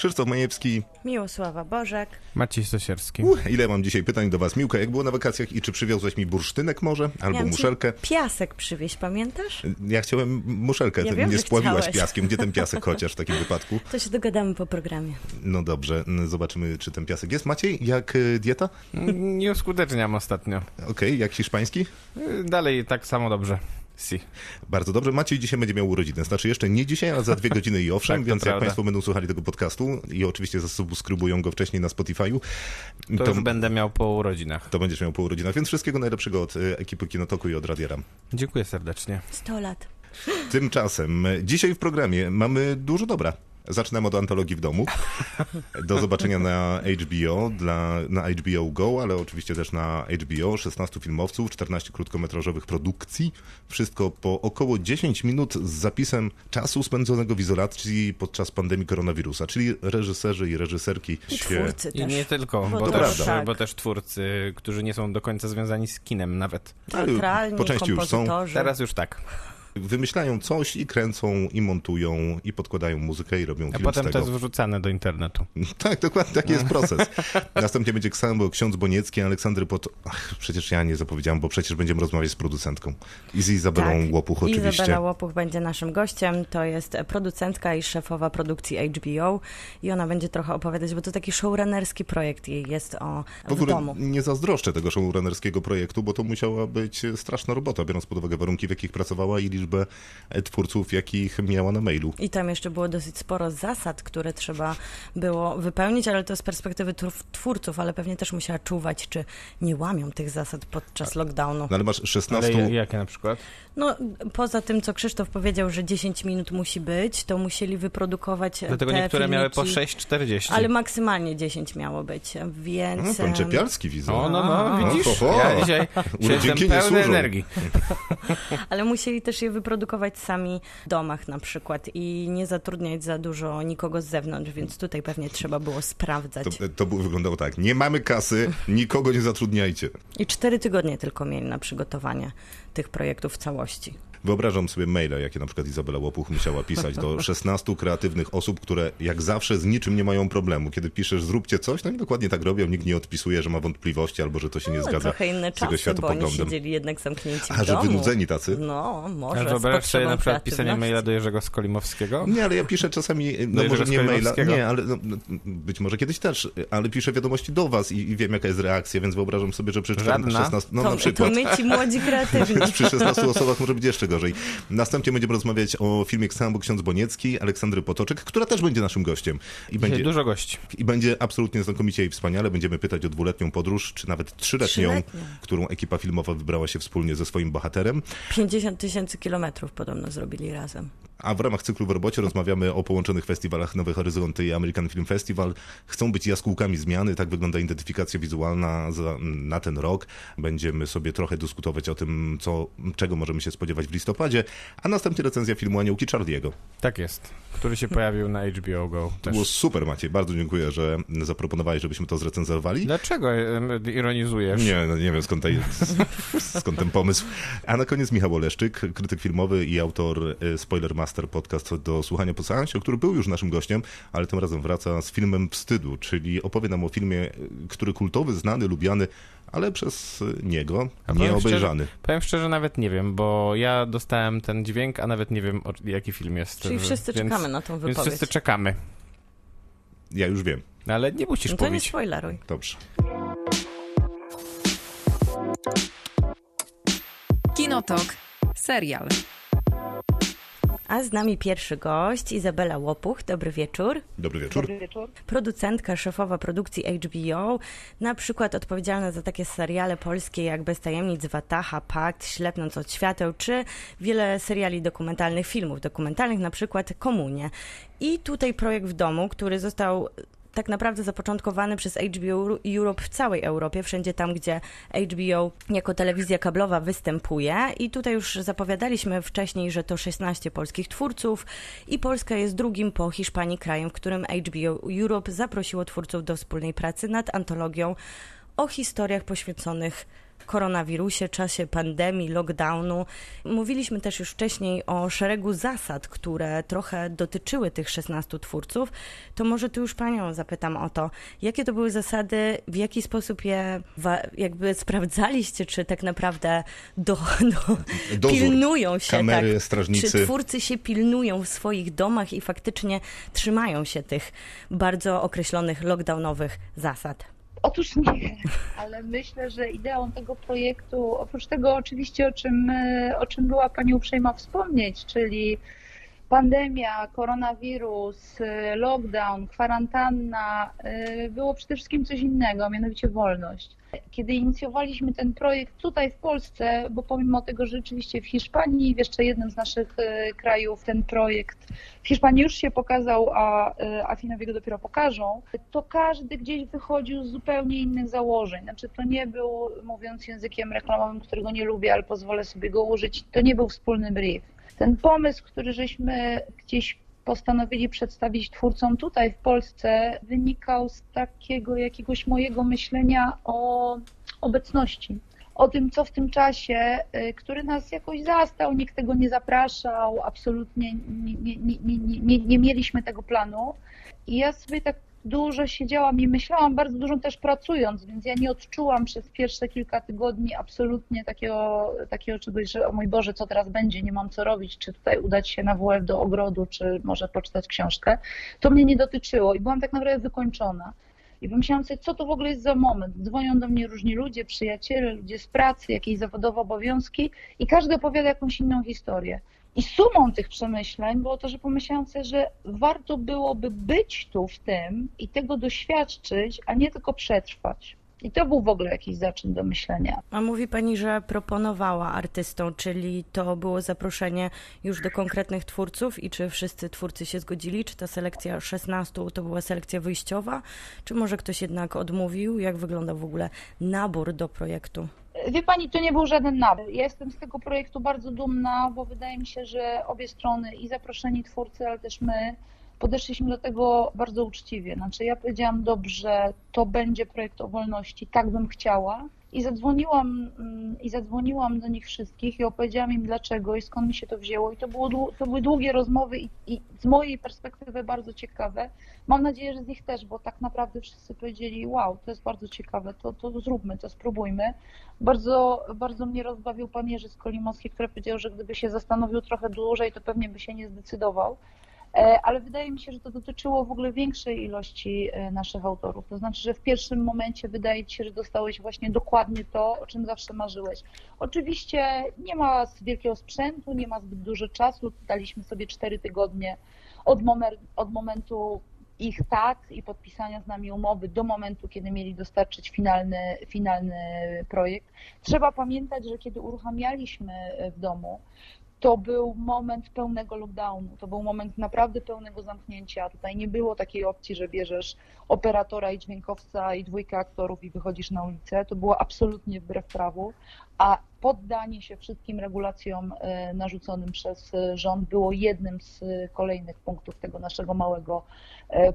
Krzysztof Majewski. Miłosława Bożek. Maciej Sosierski. Ile mam dzisiaj pytań do was? Miłka, jak było na wakacjach i czy przywiozłeś mi bursztynek może? Albo Miałam muszelkę? Piasek przywieźć, pamiętasz? Ja chciałem muszelkę, Ja wiem, że spławiłaś chciałeś. piaskiem. Gdzie ten piasek chociaż w takim wypadku? To się dogadamy po programie. No dobrze, zobaczymy, czy ten piasek jest. Maciej, jak y, dieta? Nie uskuteczniam ostatnio. Okej, jak hiszpański? Y, Dalej tak samo dobrze. Si. Bardzo dobrze. Maciej dzisiaj będzie miał urodziny. Znaczy jeszcze nie dzisiaj, ale za dwie godziny i owszem, Tak, to więc jak prawda. Państwo będą słuchali tego podcastu i oczywiście zasubskrybują go wcześniej na Spotify'u, To, już będę miał po urodzinach. to będziesz miał po urodzinach. Więc wszystkiego najlepszego od y, ekipy Kinotoku i od Radiera. Dziękuję serdecznie. 100 lat. Tymczasem dzisiaj w programie mamy dużo dobra. Zaczynamy od antologii w domu. Do zobaczenia na HBO, dla, na HBO Go, ale oczywiście też na HBO. 16 filmowców, 14 krótkometrażowych produkcji. Wszystko po około 10 minut z zapisem czasu spędzonego w izolacji podczas pandemii koronawirusa. Czyli reżyserzy i reżyserki I się... twórcy I nie tylko, Bo bo, też, tak. bo też twórcy, którzy nie są do końca związani z kinem nawet. Teatralni, po części już są. Teraz już tak. Wymyślają coś i kręcą, i montują, i podkładają muzykę, i robią A film potem z to jest wrzucane do internetu. Tak, dokładnie taki jest proces. Następnie będzie Ksambo, ksiądz Boniecki, Aleksander Pot... Ach, przecież ja nie zapowiedziałem, bo przecież będziemy rozmawiać z producentką. I z Izabelą Łopuch oczywiście. Tak. Izabela Łopuch będzie naszym gościem. To jest producentka i szefowa produkcji HBO. I ona będzie trochę opowiadać, bo to taki showrunnerski projekt jej jest o W w, domu. nie zazdroszczę tego showrunnerskiego projektu, bo to musiała być straszna robota, biorąc pod uwagę warunki, w jakich pracowała i liczbę twórców, jakich miała na mailu. I tam jeszcze było dosyć sporo zasad, które trzeba było wypełnić, ale to z perspektywy twórców- ale pewnie też musiała czuwać, czy nie łamią tych zasad podczas lockdownu. No ale masz 16... Ale jakie na przykład? No, poza tym, co Krzysztof powiedział, że 10 minut musi być, to musieli wyprodukować Dlatego te niektóre miały po filmiki, 6,40. Ale maksymalnie 10 miało być, więc... No, pan Czepialski widzę. O, no, no, A. widzisz? Ho, ho. Ja dzisiaj, pełny służą. energii. Ale musieli też je wyprodukować sami w domach na przykład i nie zatrudniać za dużo nikogo z zewnątrz, więc tutaj pewnie trzeba było sprawdzać. To, to wyglądało tak. Nie mamy kasy, nikogo nie zatrudniajcie. I cztery tygodnie tylko mieli na przygotowanie tych projektów w całości. Wyobrażam sobie maile, jakie na przykład Izabela Łopuch musiała pisać do 16 kreatywnych osób, które jak zawsze z niczym nie mają problemu. Kiedy piszesz zróbcie coś, no i dokładnie tak robią, nikt nie odpisuje, że ma wątpliwości albo że to się nie No, zgadza trochę inne z jego czasy, bo oni siedzieli jednak zamknięci A, w że wynudzeni tacy? No, może. A z wyobraź sobie na przykład pisanie maila do Jerzego Skolimowskiego? Nie, ale ja piszę czasami, no Do może nie maila, nie, ale no, no, być może kiedyś też, ale piszę wiadomości do was i, i wiem jaka jest reakcja, więc wyobrażam sobie, że przy Żadna? 16, no to, na przykład. To my ci młodzi kreatywni. Przy 16 osobach może być jeszcze gorzej. Następnie będziemy rozmawiać o filmie Ksambo Ksiądz Boniecki, Aleksandry Potoczek, która też będzie naszym gościem. I Dzisiaj będzie, dużo gości. I będzie absolutnie znakomicie i wspaniale. Będziemy pytać o dwuletnią podróż, czy nawet trzyletnią, Trzyletnią. którą ekipa filmowa wybrała się wspólnie ze swoim bohaterem. 50 tysięcy kilometrów podobno zrobili razem. A w ramach cyklu w robocie rozmawiamy o połączonych festiwalach Nowe Horyzonty i American Film Festival. Chcą być jaskółkami zmiany, tak wygląda identyfikacja wizualna za, na ten rok. Będziemy sobie trochę dyskutować o tym, co, czego możemy się spodziewać w listopadzie, a następnie recenzja filmu Aniołki Charlie'ego. Tak jest. Który się pojawił na HBO Go. To było super, Maciej. Bardzo dziękuję, że zaproponowałeś, żebyśmy to zrecenzowali. Dlaczego ironizujesz? Nie, no nie wiem skąd, tej, skąd ten pomysł. A na koniec Michał Oleszczyk, krytyk filmowy i autor y, Spoiler Master podcast do słuchania po seansie, który był już naszym gościem, ale tym razem wraca z filmem Wstydu, czyli opowie nam o filmie, który kultowy, znany, lubiany, ale przez niego A powiem nieobejrzany. Szczerze, powiem szczerze, nawet nie wiem, bo ja dostałem ten dźwięk, a nawet nie wiem, o, jaki film jest. Czyli wszyscy więc, czekamy na tą Więc wypowiedź. wszyscy czekamy. Ja już wiem. No, ale nie musisz No to nie powiedzieć. spoileruj. Dobrze. Kinotok. Serial. A z nami pierwszy gość, Izabela Łopuch. Dobry wieczór. Dobry wieczór. Producentka, szefowa produkcji HBO, na przykład odpowiedzialna za takie seriale polskie jak Bez tajemnic, Wataha, Pakt, Ślepnąc od świateł, czy wiele seriali dokumentalnych, filmów dokumentalnych, na przykład Komunie. I tutaj projekt w domu, który został tak naprawdę zapoczątkowany przez HBO Europe w całej Europie, wszędzie tam, gdzie HBO jako telewizja kablowa występuje. I tutaj już zapowiadaliśmy wcześniej, że to 16 polskich twórców i Polska jest drugim po Hiszpanii krajem, w którym HBO Europe zaprosiło twórców do wspólnej pracy nad antologią o historiach poświęconych koronawirusie, czasie pandemii, lockdownu. Mówiliśmy też już wcześniej o szeregu zasad, które trochę dotyczyły tych 16 twórców. To może tu już panią zapytam o to, jakie to były zasady, w jaki sposób je jakby sprawdzaliście, czy tak naprawdę do, do pilnują się, kamery, tak, strażnicy. czy twórcy się pilnują w swoich domach i faktycznie trzymają się tych bardzo określonych lockdownowych zasad. Otóż nie, ale myślę, że ideą tego projektu, oprócz tego oczywiście, o czym, o czym była Pani uprzejma wspomnieć, czyli pandemia, koronawirus, lockdown, kwarantanna, y, było przede wszystkim coś innego, mianowicie wolność. Kiedy inicjowaliśmy ten projekt tutaj w Polsce, bo pomimo tego, że rzeczywiście w Hiszpanii, w jeszcze jednym z naszych y, krajów ten projekt w Hiszpanii już się pokazał, a, y, a Finowie go dopiero pokażą, to każdy gdzieś wychodził z zupełnie innych założeń. Znaczy to nie był, mówiąc językiem reklamowym, którego nie lubię, ale pozwolę sobie go użyć, to nie był wspólny brief ten pomysł, który żeśmy gdzieś postanowili przedstawić twórcom tutaj w Polsce, wynikał z takiego jakiegoś mojego myślenia o obecności. O tym, co w tym czasie, y, który nas jakoś zastał, nikt tego nie zapraszał, absolutnie nie, nie, nie, nie, mieliśmy tego planu. I ja sobie tak dużo siedziałam i myślałam, bardzo dużo też pracując, więc ja nie odczułam przez pierwsze kilka tygodni absolutnie takiego, takiego czegoś, że o mój Boże, co teraz będzie, nie mam co robić, czy tutaj udać się na WF do ogrodu, czy może poczytać książkę. To mnie nie dotyczyło i byłam tak naprawdę wykończona. I pomyślałam sobie, co to w ogóle jest za moment. Dzwonią do mnie różni ludzie, przyjaciele, ludzie z pracy, jakieś zawodowe obowiązki i każdy opowiada jakąś inną historię. I sumą tych przemyśleń było to, że pomyślałam sobie, że warto byłoby być tu w tym i tego doświadczyć, a nie tylko przetrwać. I to był w ogóle jakiś zaczyn do myślenia. A mówi Pani, że proponowała artystom, czyli to było zaproszenie już do konkretnych twórców i czy wszyscy twórcy się zgodzili? Czy ta selekcja 16 to była selekcja wyjściowa? Czy może ktoś jednak odmówił? Jak wygląda w ogóle nabór do projektu? Wie Pani, to nie był żaden nabór. Ja jestem z tego projektu bardzo dumna, bo wydaje mi się, że obie strony, i zaproszeni twórcy, ale też my, podeszliśmy do tego bardzo uczciwie. Znaczy ja powiedziałam, dobrze, to będzie projekt o wolności, tak bym chciała. I zadzwoniłam, mm, I zadzwoniłam do nich wszystkich i opowiedziałam im dlaczego i skąd mi się to wzięło. I to, było, to były długie rozmowy i, i z mojej perspektywy bardzo ciekawe. Mam nadzieję, że z nich też, bo tak naprawdę wszyscy powiedzieli, wow, to jest bardzo ciekawe, to, to zróbmy, to spróbujmy. Bardzo, bardzo mnie rozbawił pan Jerzy Skolimowski, który powiedział, że gdyby się zastanowił trochę dłużej, to pewnie by się nie zdecydował. E, ale wydaje mi się, że to dotyczyło w ogóle większej ilości e, naszych autorów. To znaczy, że w pierwszym momencie wydaje ci się, że dostałeś właśnie dokładnie to, o czym zawsze marzyłeś. Oczywiście nie ma wielkiego sprzętu, nie ma zbyt dużo czasu. Daliśmy sobie cztery tygodnie od, od momentu ich tak i podpisania z nami umowy do momentu, kiedy mieli dostarczyć finalny, finalny projekt. Trzeba pamiętać, że kiedy uruchamialiśmy w domu, to był moment pełnego lockdownu, to był moment naprawdę pełnego zamknięcia. Tutaj nie było takiej opcji, że bierzesz operatora i dźwiękowca i dwójkę aktorów i wychodzisz na ulicę. To było absolutnie wbrew prawu, a poddanie się wszystkim regulacjom e, narzuconym przez e, rząd było jednym z e, kolejnych punktów tego naszego małego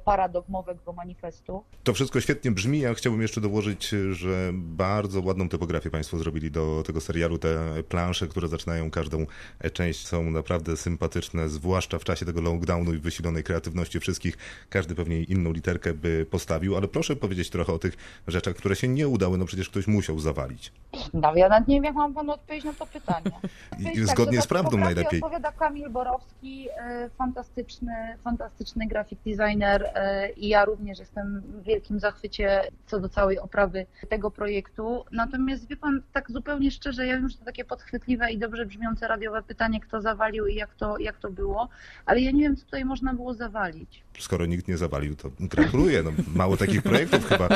paradogmowego manifestu. To wszystko świetnie brzmi. Ja chciałbym jeszcze dołożyć, że bardzo ładną typografię Państwo zrobili do tego serialu. Te plansze, które zaczynają każdą część, są naprawdę sympatyczne, zwłaszcza w czasie tego lockdownu i wysilonej kreatywności wszystkich. Każdy pewnie inną literkę by postawił, ale proszę powiedzieć trochę o tych rzeczach, które się nie udały. No przecież ktoś musiał zawalić. No ja nawet nie wiem, jak mam panu odpowiedzieć na to pytanie. I zgodnie z prawdą najlepiej. odpowiada Kamil Borowski, e, fantastyczny, fantastyczny grafik designer e, i ja również jestem w wielkim zachwycie co do całej oprawy tego projektu. Natomiast wie pan, tak zupełnie szczerze, ja wiem, że to takie podchwytliwe i dobrze brzmiące radiowe pytanie, kto zawalił i jak to, jak to było, ale ja nie wiem, co tutaj można było zawalić. Skoro nikt nie zawalił, to gratuluję. No, mało takich projektów chyba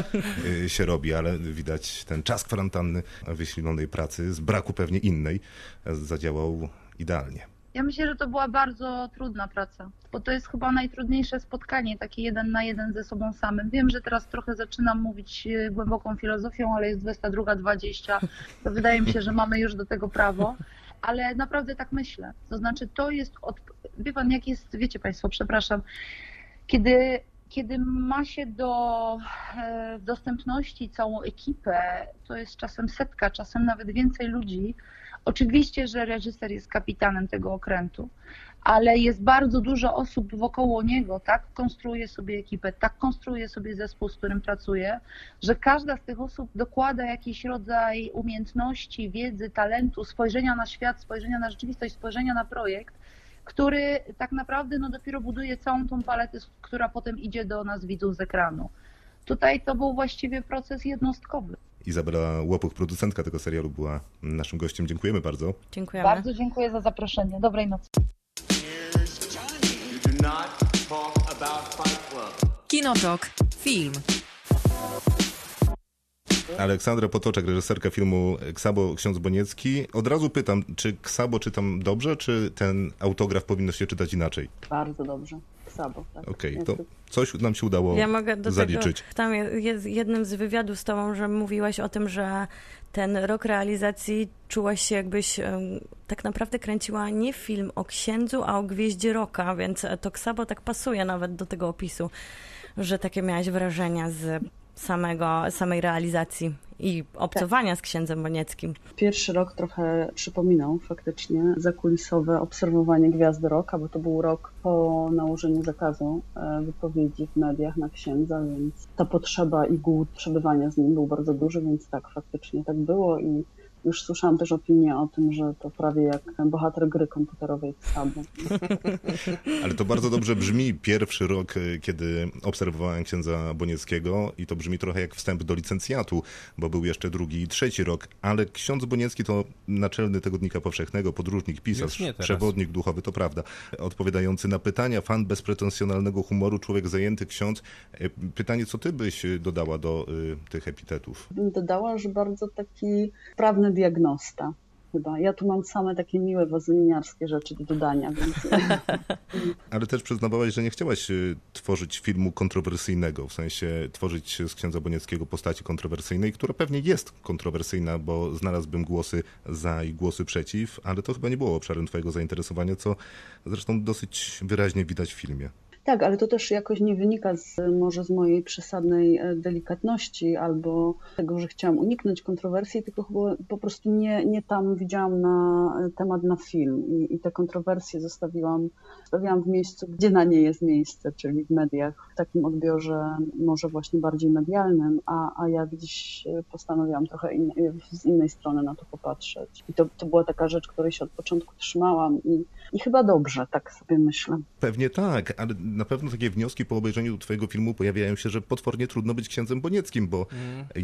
e, się robi, ale widać ten czas kwarantanny wysilonej pracy z braku pewnie innej zadziałał idealnie. Ja myślę, że to była bardzo trudna praca, bo to jest chyba najtrudniejsze spotkanie, takie jeden na jeden ze sobą samym. Wiem, że teraz trochę zaczynam mówić e, głęboką filozofią, ale jest 22.20, to wydaje mi się, że mamy już do tego prawo, ale naprawdę tak myślę. To znaczy, to jest, od... wie pan, jak jest, wiecie państwo, przepraszam, kiedy kiedy ma się do e, dostępności całą ekipę, to jest czasem setka, czasem nawet więcej ludzi. Oczywiście, że reżyser jest kapitanem tego okrętu, ale jest bardzo dużo osób wokoło niego, tak konstruuje sobie ekipę, tak konstruuje sobie zespół, z którym pracuje, że każda z tych osób dokłada jakiś rodzaj umiejętności, wiedzy, talentu, spojrzenia na świat, spojrzenia na rzeczywistość, spojrzenia na projekt, który tak naprawdę no, dopiero buduje całą tą paletę, która potem idzie do nas widzów z ekranu. Tutaj to był właściwie proces jednostkowy. Izabela Łopuch, producentka tego serialu, była naszym gościem. Dziękujemy bardzo. Dziękujemy. Bardzo dziękuję za zaproszenie. Dobrej nocy. You do not talk about Fight Club. Kinotok. Film. Aleksandra Potoczek, reżyserka filmu Ksabo Ksiądz Boniecki. Od razu pytam, czy Ksabo czytam dobrze, czy ten autograf powinno się czytać inaczej? Bardzo dobrze. Sabo, tak. Okej, to Niestety. coś nam się udało Ja mogę do zaliczyć. tego, tam je- jest jednym z wywiadów z tobą, że mówiłaś o tym, że ten rok realizacji czułaś się jakbyś tak naprawdę kręciła nie film o księdzu, a o gwieździe roka, więc to Ksabo tak pasuje nawet do tego opisu, że takie miałaś wrażenia z samego, samej realizacji i obcowania z księdzem Bonieckim. Pierwszy rok trochę przypominał faktycznie zakulisowe obserwowanie Gwiazdy Roka, bo to był rok po nałożeniu zakazu e, wypowiedzi w mediach na księdza, więc ta potrzeba i głód przebywania z nim był bardzo duży, więc tak, faktycznie tak było i już słyszałam też opinię o tym, że to prawie jak bohater gry komputerowej w Sabo. Ale to bardzo dobrze brzmi pierwszy rok, y, kiedy obserwowałem księdza Bonieckiego i to brzmi trochę jak wstęp do licencjatu, bo był jeszcze drugi i trzeci rok, ale ksiądz Boniecki to naczelny Tygodnika Powszechnego, podróżnik, pisarz, przewodnik duchowy, to prawda, odpowiadający na pytania, fan bezpretensjonalnego humoru, człowiek zajęty, ksiądz. Y, Pytanie, co ty byś y, dodała do y, tych epitetów? Bym dodała, że bardzo taki sprawny diagnosta. Chyba. Ja tu mam same takie miłe wazyliniarskie rzeczy do dodania, więc Ale też przyznawałaś, że nie chciałaś y, tworzyć filmu kontrowersyjnego, w sensie tworzyć z księdza Bonieckiego postaci kontrowersyjnej, która pewnie jest kontrowersyjna, bo znalazłbym głosy za i głosy przeciw, ale to chyba nie było obszarem twojego zainteresowania, co zresztą dosyć wyraźnie widać w filmie. Tak, ale to też jakoś nie wynika z, może z mojej przesadnej e, delikatności albo tego, że chciałam uniknąć kontrowersji, tylko chyba po prostu nie, nie tam widziałam na e, temat na film i, i te kontrowersje zostawiłam, zostawiłam w miejscu, gdzie na nie jest miejsce, czyli w mediach, w takim odbiorze może właśnie bardziej medialnym, a, a ja gdzieś e, postanowiłam trochę in, z innej strony na to popatrzeć. I to, to była taka rzecz, której się od początku trzymałam i, i chyba dobrze, tak sobie myślę. Pewnie tak, ale na pewno takie wnioski po obejrzeniu twojego filmu pojawiają się, że potwornie trudno być księdzem Bonieckim, bo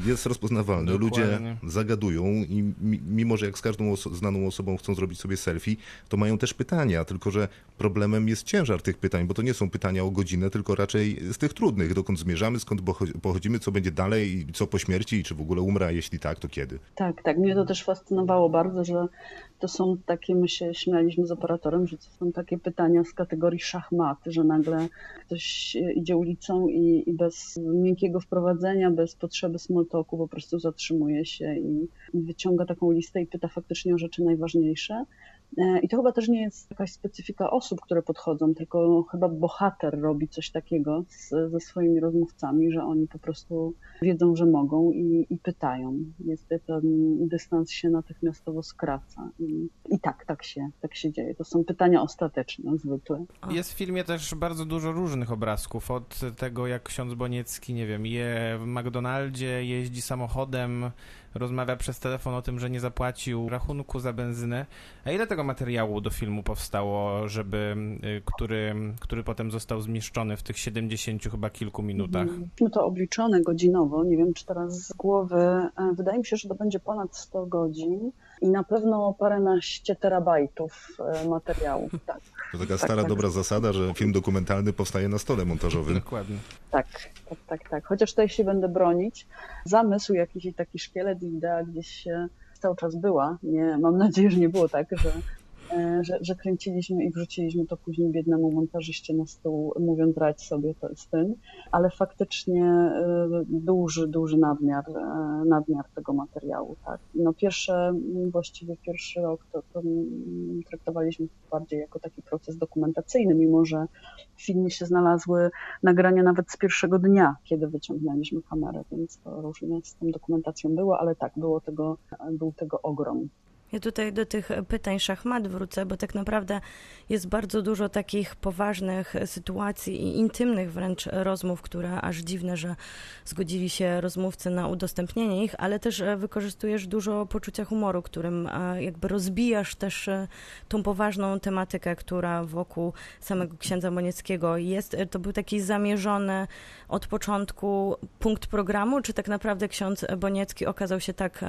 jest rozpoznawalny, ludzie Dokładnie. zagadują i mi- mimo, że jak z każdą oso- znaną osobą chcą zrobić sobie selfie, to mają też pytania, tylko że problemem jest ciężar tych pytań, bo to nie są pytania o godzinę, tylko raczej z tych trudnych, dokąd zmierzamy, skąd pocho- pochodzimy, co będzie dalej, co po śmierci i czy w ogóle umrę, a jeśli tak, to kiedy. Tak, tak. Mnie to też fascynowało bardzo, że to są takie, my się śmialiśmy z operatorem, że to są takie pytania z kategorii szachmat, że nagle ktoś e, idzie ulicą i, i bez miękkiego wprowadzenia, bez potrzeby small talku po prostu zatrzymuje się i wyciąga taką listę i pyta faktycznie o rzeczy najważniejsze. E, I to chyba też nie jest jakaś specyfika osób, które podchodzą, tylko chyba bohater robi coś takiego z, ze swoimi rozmówcami, że oni po prostu wiedzą, że mogą i, i pytają. Jest ten dystans się natychmiastowo skraca. I, I tak, tak się, tak się dzieje. To są pytania ostateczne, zwykle. Jest w filmie też bardzo dużo różnych obrazków. Od tego, jak ksiądz Boniecki, nie wiem, je w McDonaldzie, jeździ samochodem, rozmawia przez telefon o tym, że nie zapłacił rachunku za benzynę. A ile tego materiału do filmu powstało, żeby, y, który, który potem został zmieszczony w tych 70 chyba kilku minutach? Mieliśmy to obliczone godzinowo. Nie wiem, czy teraz z głowy. e, Wydaje mi się, że to będzie ponad 100 godzin i na pewno paręnaście terabajtów e, materiału. Tak, To taka Tak, stara, tak. dobra zasada, że film dokumentalny powstaje na stole montażowym. Dokładnie. tak, tak, tak, tak. Chociaż tutaj się będę bronić. Zamysł, jakiś taki szkielet i idea gdzieś się cały czas była. Nie, mam nadzieję, że nie było tak, że że, że kręciliśmy i wrzuciliśmy to później biednemu montażyście na stół, mówiąc radź sobie to, z tym, ale faktycznie e, duży, duży nadmiar, e, nadmiar tego materiału, tak. No pierwsze, właściwie pierwszy rok to, to traktowaliśmy bardziej jako taki proces dokumentacyjny, mimo że w filmie się znalazły nagrania nawet z pierwszego dnia, kiedy wyciągnęliśmy kamerę, więc to różnie z tą dokumentacją było, ale tak, było tego, był tego ogrom. Ja tutaj do tych pytań szachmat wrócę, bo tak naprawdę jest bardzo dużo takich poważnych sytuacji i intymnych wręcz rozmów, które aż dziwne, że zgodzili się rozmówcy na udostępnienie ich, ale też e, wykorzystujesz dużo poczucia humoru, którym e, jakby rozbijasz też e, tą poważną tematykę, która wokół samego księdza Monieckiego jest. To był taki zamierzony od początku punkt programu, czy tak naprawdę ksiądz Boniecki okazał się tak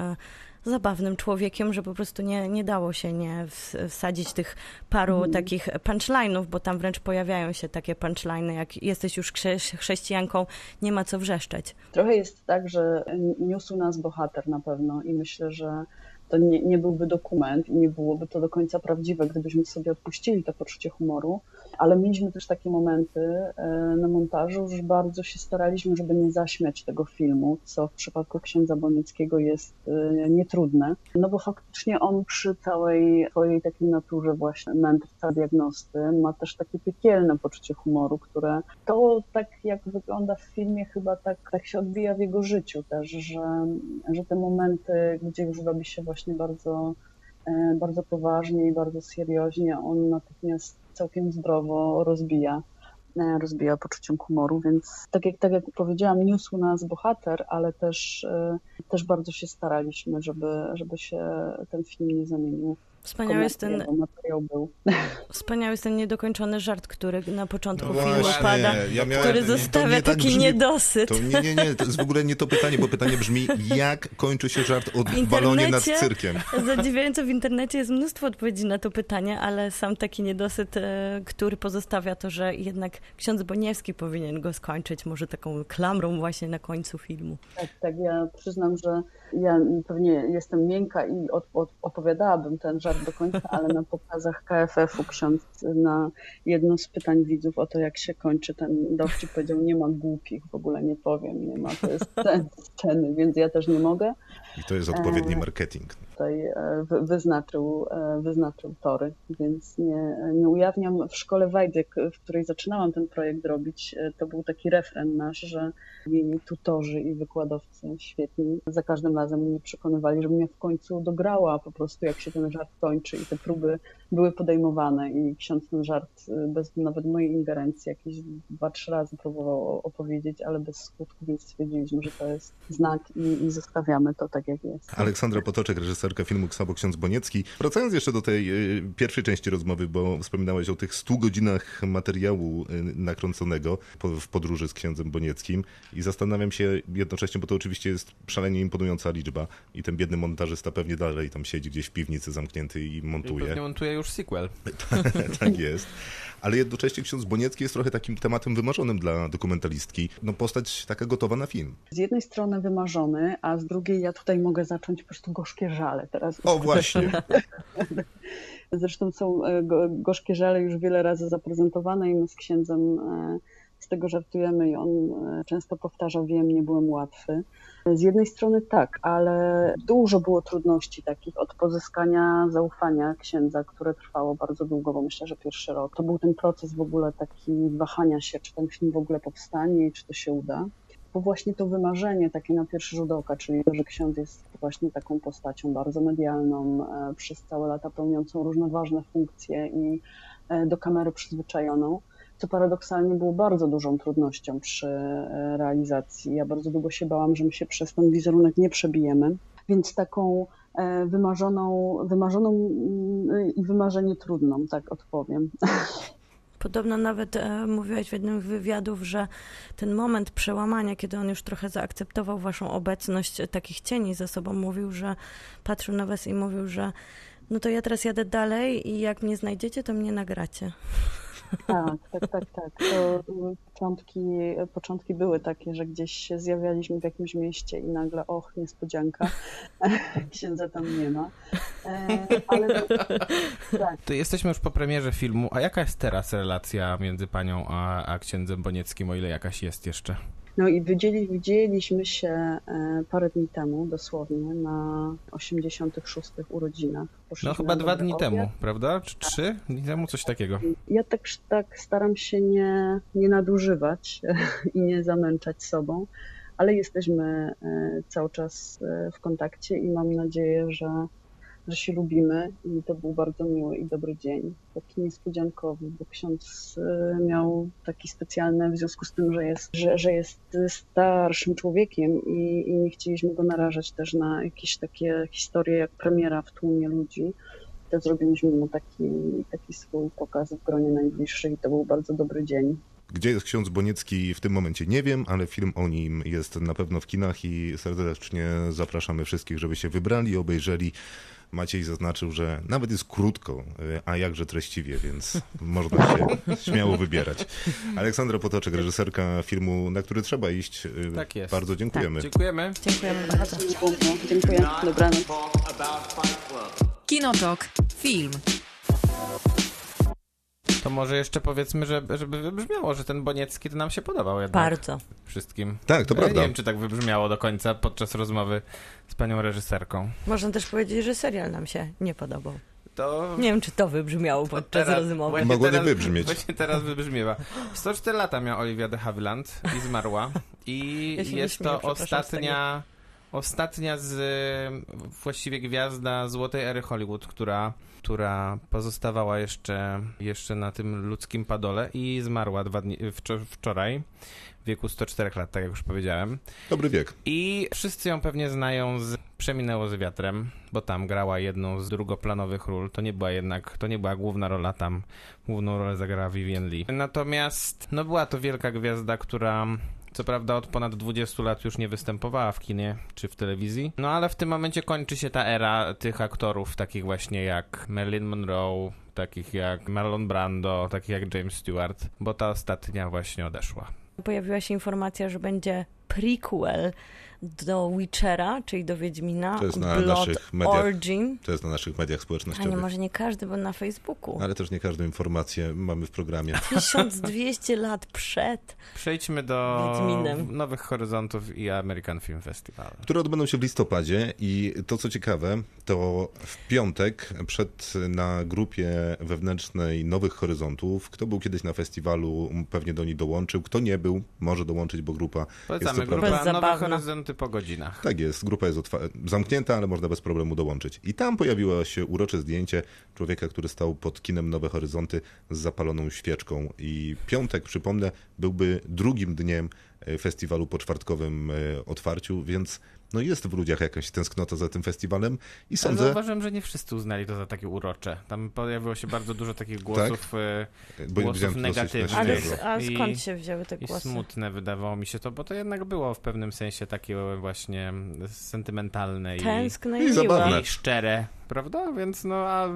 zabawnym człowiekiem, że po prostu nie, nie dało się nie wsadzić tych paru mm. takich punchline'ów, bo tam wręcz pojawiają się takie punchline'y, jak jesteś już chrześcijanką, nie ma co wrzeszczeć. Trochę jest tak, że niósł nas bohater na pewno i myślę, że to nie, nie byłby dokument i nie byłoby to do końca prawdziwe, gdybyśmy sobie odpuścili to poczucie humoru, ale mieliśmy też takie momenty e, na montażu, że bardzo się staraliśmy, żeby nie zaśmiać tego filmu, co w przypadku księdza Bonieckiego jest e, nietrudne, no bo faktycznie on przy całej swojej takiej naturze właśnie mędrca diagnosty ma też takie piekielne poczucie humoru, które to tak jak wygląda w filmie chyba tak, tak się odbija w jego życiu też, że, że te momenty, gdzie już robi się właśnie bardzo bardzo poważnie i bardzo serioźnie, on natychmiast całkiem zdrowo rozbija, e, rozbija poczuciem humoru, więc tak jak, tak jak powiedziałam, niósł nas bohater, ale też, e, też bardzo się staraliśmy, żeby, żeby się ten film nie zamienił Wspaniały jest ten. Wspaniały jest ten niedokończony żart, który na początku no filmu właśnie, pada, ja miałem, który zostawia nie tak taki brzmi, niedosyt. To, nie, nie, nie, to jest w ogóle nie to pytanie, bo pytanie brzmi, jak kończy się żart o balonie nad cyrkiem? Zadziwiająco w internecie jest mnóstwo odpowiedzi na to pytanie, ale sam taki niedosyt, e, który pozostawia to, że jednak ksiądz Boniewski powinien go skończyć, może taką klamrą właśnie na końcu filmu. Tak, tak, ja przyznam, że ja pewnie jestem miękka i od, od, opowiadałabym ten żart do końca, ale na pokazach KFF-u ksiądz na jedno z pytań widzów o to, jak się kończy ten dowcip, powiedział, nie ma głupich, w ogóle nie powiem, nie ma, to jest ten sceny, więc ja też nie mogę. I to jest odpowiedni e, marketing. Tutaj e, wyznaczył, e, wyznaczył tory, więc nie, nie ujawniam. W szkole Wajdyk, w której zaczynałam ten projekt robić, to był taki refren nasz, że jej tutorzy i wykładowcy świetni za każdym razem mnie przekonywali, żebym ja w końcu dograła po prostu, jak się ten żart kończy i te próby były podejmowane i ksiądz ten żart y, bez nawet mojej ingerencji jakieś dwa, trzy razy próbował opowiedzieć, ale bez skutku, więc stwierdziliśmy, że to jest znak i, i zostawiamy to tak, jak jest. Aleksandra Potoczek, reżyserka filmu Ksabo Ksiądz Boniecki. Wracając jeszcze do tej y, pierwszej części rozmowy, bo wspominałeś o tych 100 godzinach materiału y, nakręconego w podróży z księdzem Bonieckim i zastanawiam się jednocześnie, bo to oczywiście jest szalenie imponująca liczba i ten biedny montażysta pewnie dalej tam siedzi gdzieś w piwnicy zamknięty i montuje. I pewnie montuje już sequel. tak jest. Ale jednocześnie ksiądz Boniecki jest trochę takim tematem wymarzonym dla dokumentalistki. No postać taka gotowa na film. Z jednej strony wymarzony, a z drugiej ja tutaj mogę zacząć po prostu gorzkie żale teraz. O właśnie. Zresztą są e, gorzkie żale już wiele razy zaprezentowane i my z księdzem e, z tego żartujemy i on e, często powtarza, wiem, nie byłem łatwy. Z jednej strony tak, ale dużo było trudności takich od pozyskania zaufania księdza, które trwało bardzo długo, bo myślę, że pierwszy rok. To był ten proces w ogóle taki wahania się, czy ten film w ogóle powstanie i czy to się uda. Bo właśnie to wymarzenie takie na pierwszy rzut oka, czyli to, że ksiądz jest właśnie taką postacią bardzo medialną, e, przez całe lata pełniącą różne ważne funkcje i e, do kamery przyzwyczajoną, co paradoksalnie było bardzo dużą trudnością przy e, realizacji. Ja bardzo długo się bałam, że my się przez ten wizerunek nie przebijemy, więc taką e, wymarzoną, wymarzoną mm, i wymarzenie trudną, tak odpowiem. Podobno nawet e, mówiłaś w jednym z wywiadów, że ten moment przełamania, kiedy on już trochę zaakceptował waszą obecność takich cieni ze sobą, mówił, że patrzył na was i mówił, że no to ja teraz jadę dalej i jak mnie znajdziecie, to mnie nagracie. Tak, tak, tak, tak. To początki, początki były takie, że gdzieś się zjawialiśmy w jakimś mieście i nagle, och, niespodzianka, księdza tam nie ma. E, ale tak, To jesteśmy już po premierze filmu, a jaka jest teraz relacja między panią a, a księdzem Bonieckim, o ile jakaś jest jeszcze? No i widzieli, widzieliśmy się e, parę dni temu, dosłownie, na 86. urodzinach. No chyba dwa dni obiad. temu, prawda? Czy trzy dni temu, coś takiego. Ja tak, tak staram się nie, nie nadużywać i nie zamęczać sobą, ale jesteśmy e, cały czas e, w kontakcie i mam nadzieję, że, że się lubimy i to był bardzo miły i dobry dzień. Taki niespodziankowy, bo ksiądz e, miał taki specjalny w związku z tym, że jest, że, że jest starszym człowiekiem i, i nie chcieliśmy go narażać też na jakieś takie historie jak premiera w tłumie ludzi to zrobiliśmy mu taki, taki swój pokaz w gronie najbliższych i to był bardzo dobry dzień. Gdzie jest ksiądz Boniecki w tym momencie nie wiem, ale film o nim jest na pewno w kinach i serdecznie zapraszamy wszystkich, żeby się wybrali obejrzeli. Maciej zaznaczył, że nawet jest krótko, y, a jakże treściwie, więc można się śmiało wybierać. Aleksandra Potoczek, reżyserka filmu, na który trzeba iść. y, Tak jest. Bardzo dziękujemy. Dziękujemy. Dziękujemy bardzo. Dziękuję, dobranoc. Kinotok. Film. To może jeszcze powiedzmy, że, żeby wybrzmiało, że ten Boniecki to nam się podobał jednak. Bardzo. Wszystkim. Tak, to Ja prawda. Nie wiem, czy tak wybrzmiało do końca podczas rozmowy z panią reżyserką. Można też powiedzieć, że serial nam się nie podobał. To... Nie wiem, czy to wybrzmiało podczas rozmowy. właśnie Mogło nie teraz- wybrzmieć. Właśnie teraz wybrzmiewa. 104 lata miała Olivia de Havilland i zmarła. I Ja jest śmieję, to ostatnia, ostatnia z właściwie gwiazda złotej ery Hollywood, która, która pozostawała jeszcze, jeszcze na tym ludzkim padole i zmarła dwa dni, wczor- wczoraj w wieku 104 lat, tak jak już powiedziałem. Dobry wiek. I wszyscy ją pewnie znają z Przeminęło z wiatrem, bo tam grała jedną z drugoplanowych ról. To nie była jednak, to nie była główna rola tam. Główną rolę zagrała Vivien Lee. Natomiast, no była to wielka gwiazda, która co prawda od ponad 20 lat już nie występowała w kinie czy w telewizji. No ale w tym momencie kończy się ta era tych aktorów, takich właśnie jak Marilyn Monroe, takich jak Marlon Brando, takich jak James Stewart, bo ta ostatnia właśnie odeszła. Pojawiła się informacja, że będzie prequel do Witchera, czyli do Wiedźmina. To jest na Blood naszych mediach Origin. To jest na naszych mediach A nie, społecznościowych. może nie każdy, bo na Facebooku. Ale też nie każdą informację mamy w programie. 1200 lat przed. Przejdźmy do Wiedźminem. Nowych Horyzontów i American Film Festival. które odbędą się w listopadzie i to co ciekawe, to w piątek przed na grupie wewnętrznej Nowych Horyzontów, kto był kiedyś na festiwalu, pewnie do niej dołączył, kto nie był, może dołączyć, bo grupa Polecamy jest to grupa. Nowe Zabawna. Horyzonty po godzinach. Tak jest, grupa jest zamknięta, ale można bez problemu dołączyć. I tam pojawiło się urocze zdjęcie człowieka, który stał pod kinem Nowe Horyzonty z zapaloną świeczką. I piątek, przypomnę, byłby drugim dniem e, festiwalu po czwartkowym e, otwarciu, więc no jest w ludziach jakaś tęsknota za tym festiwalem i Ale sądzę, zauważyłem, że nie wszyscy uznali to za takie urocze. Tam pojawiło się bardzo dużo takich głosów, e, bo głosów dosyć negatywnych. Ale a I- skąd się wzięły te i głosy? smutne wydawało mi się to, bo to jednak było w pewnym sensie takie właśnie sentymentalne i, Tęskne I i zabawne. i szczere, prawda? Więc no, a,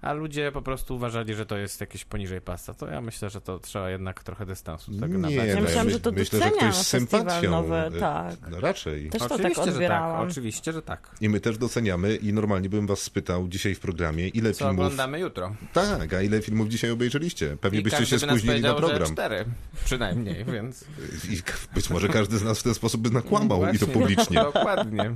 a ludzie po prostu uważali, że to jest jakieś poniżej pasa. To ja myślę, że to trzeba jednak trochę dystansu do tego Nie, nabrać. Ja no, myślałam, my- że to myślę, że ktoś z sympatią. nowy, e, tak. no Raczej. Też to tak Oczywiście, że tak, oczywiście, że tak. I my też doceniamy i normalnie bym was spytał dzisiaj w programie, ile Co filmów... oglądamy jutro. Tak, a ile filmów dzisiaj obejrzeliście? Pewnie I byście się by spóźnili na program. Cztery, przynajmniej, więc... I być może każdy z nas w ten sposób by nakłamał i to Właśnie, publicznie. Dokładnie.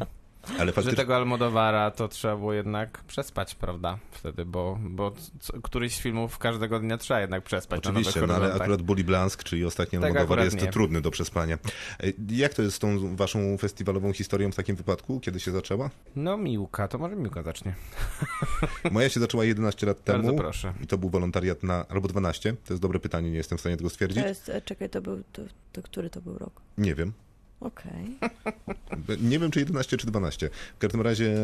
Ale Że faktycznie tego Almodowara to trzeba było jednak przespać, prawda? Wtedy, bo, bo co, któryś z filmów każdego dnia trzeba jednak przespać Oczywiście, na no ale horyzontach. akurat Bully Blansk, czyli ostatni Tak, akurat jest nie. trudny do przespania. E, Jak to jest z tą waszą festiwalową historią w takim wypadku? Kiedy się zaczęła? No Miłka, to może Miłka zacznie. Moja się zaczęła 11 lat Bardzo temu. proszę. I to był wolontariat na... albo 12. To jest dobre pytanie, nie jestem w stanie tego stwierdzić. To jest, e, czekaj, to był, to, to który to był rok? Nie wiem. Okej. Nie wiem, czy 11 czy 12. W każdym razie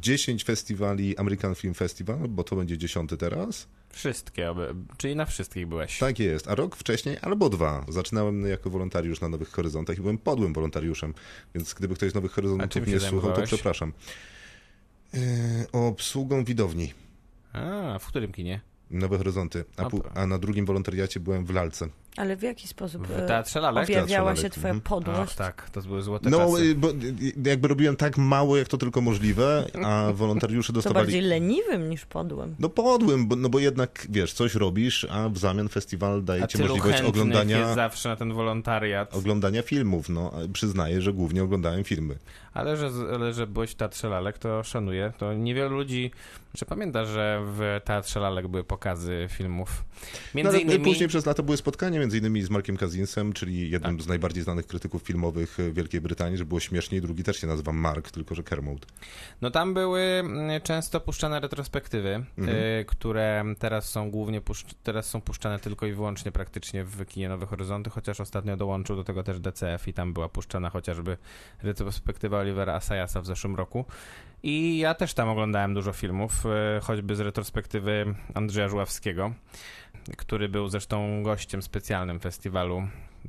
10 festiwali American Film Festival, bo to będzie 10 teraz. Wszystkie, czyli na wszystkich byłeś. Tak jest, a rok wcześniej albo dwa. Zaczynałem jako wolontariusz na Nowych Horyzontach i byłem podłym wolontariuszem, więc gdyby ktoś z Nowych Horyzontów nie słuchał, to przepraszam. Yy, obsługą widowni. A, w którym kinie? Nowe Horyzonty. A, pro- a na drugim wolontariacie byłem w Lalce. Ale w jaki sposób W e, Teatrze Lalek? objawiała Teatrze się Lalek, twoja mhm. podłość? Ach, tak, to były złote No, czasy. y, bo y, jakby robiłem tak mało, jak to tylko możliwe, a wolontariusze To dostawali... bardziej leniwym niż podłym. No podłym, bo, no bo jednak, wiesz, coś robisz, a w zamian festiwal daje A ci możliwość oglądania, jest zawsze na ten wolontariat. oglądania filmów. No, przyznaję, że głównie oglądałem filmy. Ale że, ale że byłeś w Teatrze Lalek, to szanuję. To niewielu ludzi, że pamięta, że w Teatrze Lalek były pokazy filmów. No, Między ale innymi... Później przez lata były spotkania, między innymi z Markiem Kazinsem, czyli jednym z najbardziej znanych krytyków filmowych Wielkiej Brytanii, że było śmieszniej. Drugi też się nazywa Mark, tylko że Kermode. No tam były mm, często puszczane retrospektywy, Mhm. y, które teraz są głównie puszcz- teraz są puszczane tylko i wyłącznie praktycznie w kinie Nowe Horyzonty, chociaż ostatnio dołączył do tego też DCF i tam była puszczana chociażby retrospektywa Olivera Asayasa w zeszłym roku. I ja też tam oglądałem dużo filmów, y, choćby z retrospektywy Andrzeja Żuławskiego, który był zresztą gościem specjalnym festiwalu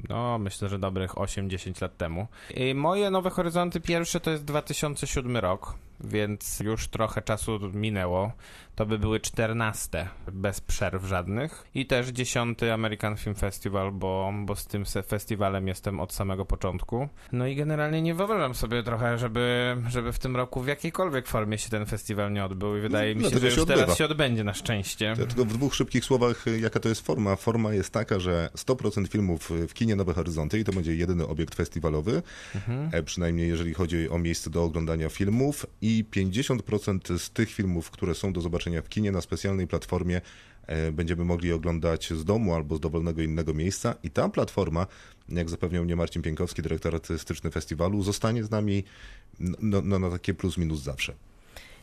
no, myślę, że dobrych 8-10 lat temu. I moje Nowe Horyzonty pierwsze to jest 2007 rok, więc już trochę czasu minęło. To by były 14 bez przerw żadnych. I też 10 American Film Festival, bo, bo z tym festiwalem jestem od samego początku. No i generalnie nie wyobrażam sobie trochę, żeby, żeby w tym roku w jakiejkolwiek formie się ten festiwal nie odbył i wydaje No, mi się, że się już teraz odbywa. się odbędzie na szczęście. Ja tylko w dwóch szybkich słowach, jaka to jest forma. Forma jest taka, że 100% filmów w kinie Nowe Horyzonty i to będzie jedyny obiekt festiwalowy, e, przynajmniej jeżeli chodzi o miejsce do oglądania filmów. I 50% z tych filmów, które są do zobaczenia w kinie na specjalnej platformie e, będziemy mogli oglądać z domu albo z dowolnego innego miejsca. I ta platforma, jak zapewniał mnie Marcin Pienkowski, dyrektor artystyczny festiwalu, zostanie z nami no, no, na takie plus minus zawsze.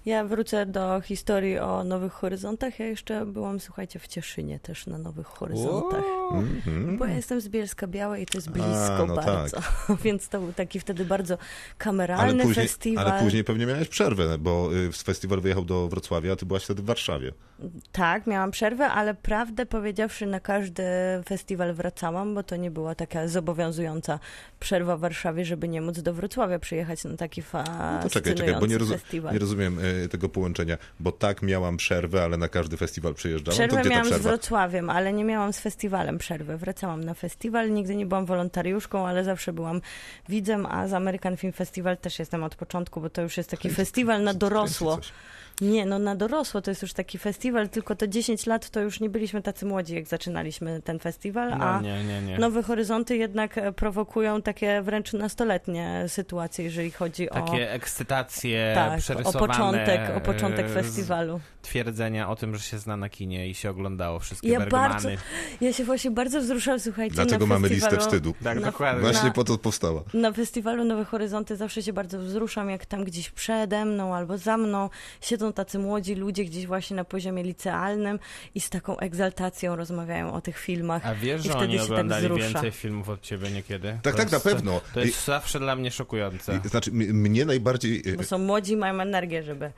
Ja wrócę do historii o Nowych Horyzontach. Ja jeszcze byłam, słuchajcie, w Cieszynie też na Nowych Horyzontach. Mhm. Bo ja jestem z Bielska Białej i to jest blisko A, no bardzo. Więc to był taki wtedy bardzo kameralny Ale później, festiwal. ale później pewnie miałeś przerwę, bo y, festiwal wyjechał do Wrocławia, a ty byłaś wtedy w Warszawie. Tak, miałam przerwę, ale prawdę powiedziawszy, na każdy festiwal wracałam, bo to nie była taka zobowiązująca przerwa w Warszawie, żeby nie móc do Wrocławia przyjechać na taki No fascynujący to czekaj, czekaj, bo nie, festiwal. nie rozumiem y, tego połączenia, bo tak miałam przerwę, ale na każdy festiwal przyjeżdżałam. Przerwę miałam z przerwa? Wrocławiem, ale nie miałam z festiwalem przerwy. Wracałam na festiwal, nigdy nie byłam wolontariuszką, ale zawsze byłam widzem, a z American Film Festival też jestem od początku, bo to już jest taki festiwal na dorosło. Nie, no na dorosło to jest już taki festiwal, tylko to 10 lat to już nie byliśmy tacy młodzi, jak zaczynaliśmy ten festiwal, No a nie, nie, nie. Nowe Horyzonty jednak e, prowokują takie wręcz nastoletnie sytuacje, jeżeli chodzi o, Takie ekscytacje, tak, o przerysowane początek, o początek e, festiwalu. twierdzenia o tym, że się zna na kinie i się oglądało wszystkie Ja Bergmany. bardzo- Ja się właśnie bardzo wzruszałam, słuchajcie, Dlatego na mamy listę wstydu. Tak, na- dokładnie. Właśnie na- po to powstała. Na festiwalu Nowe Horyzonty zawsze się bardzo wzruszam, jak tam gdzieś przede mną albo za mną siedzą tacy młodzi ludzie gdzieś właśnie na poziomie licealnym i z taką egzaltacją rozmawiają o tych filmach. A wiesz, I że oni tak oglądali wzrusza. więcej filmów od ciebie niekiedy? Tak, To tak, na jest- pewno. To jest zawsze dla mnie szokujące. I- Znaczy, m- mnie najbardziej... y, Bo są młodzi i mają energię, żeby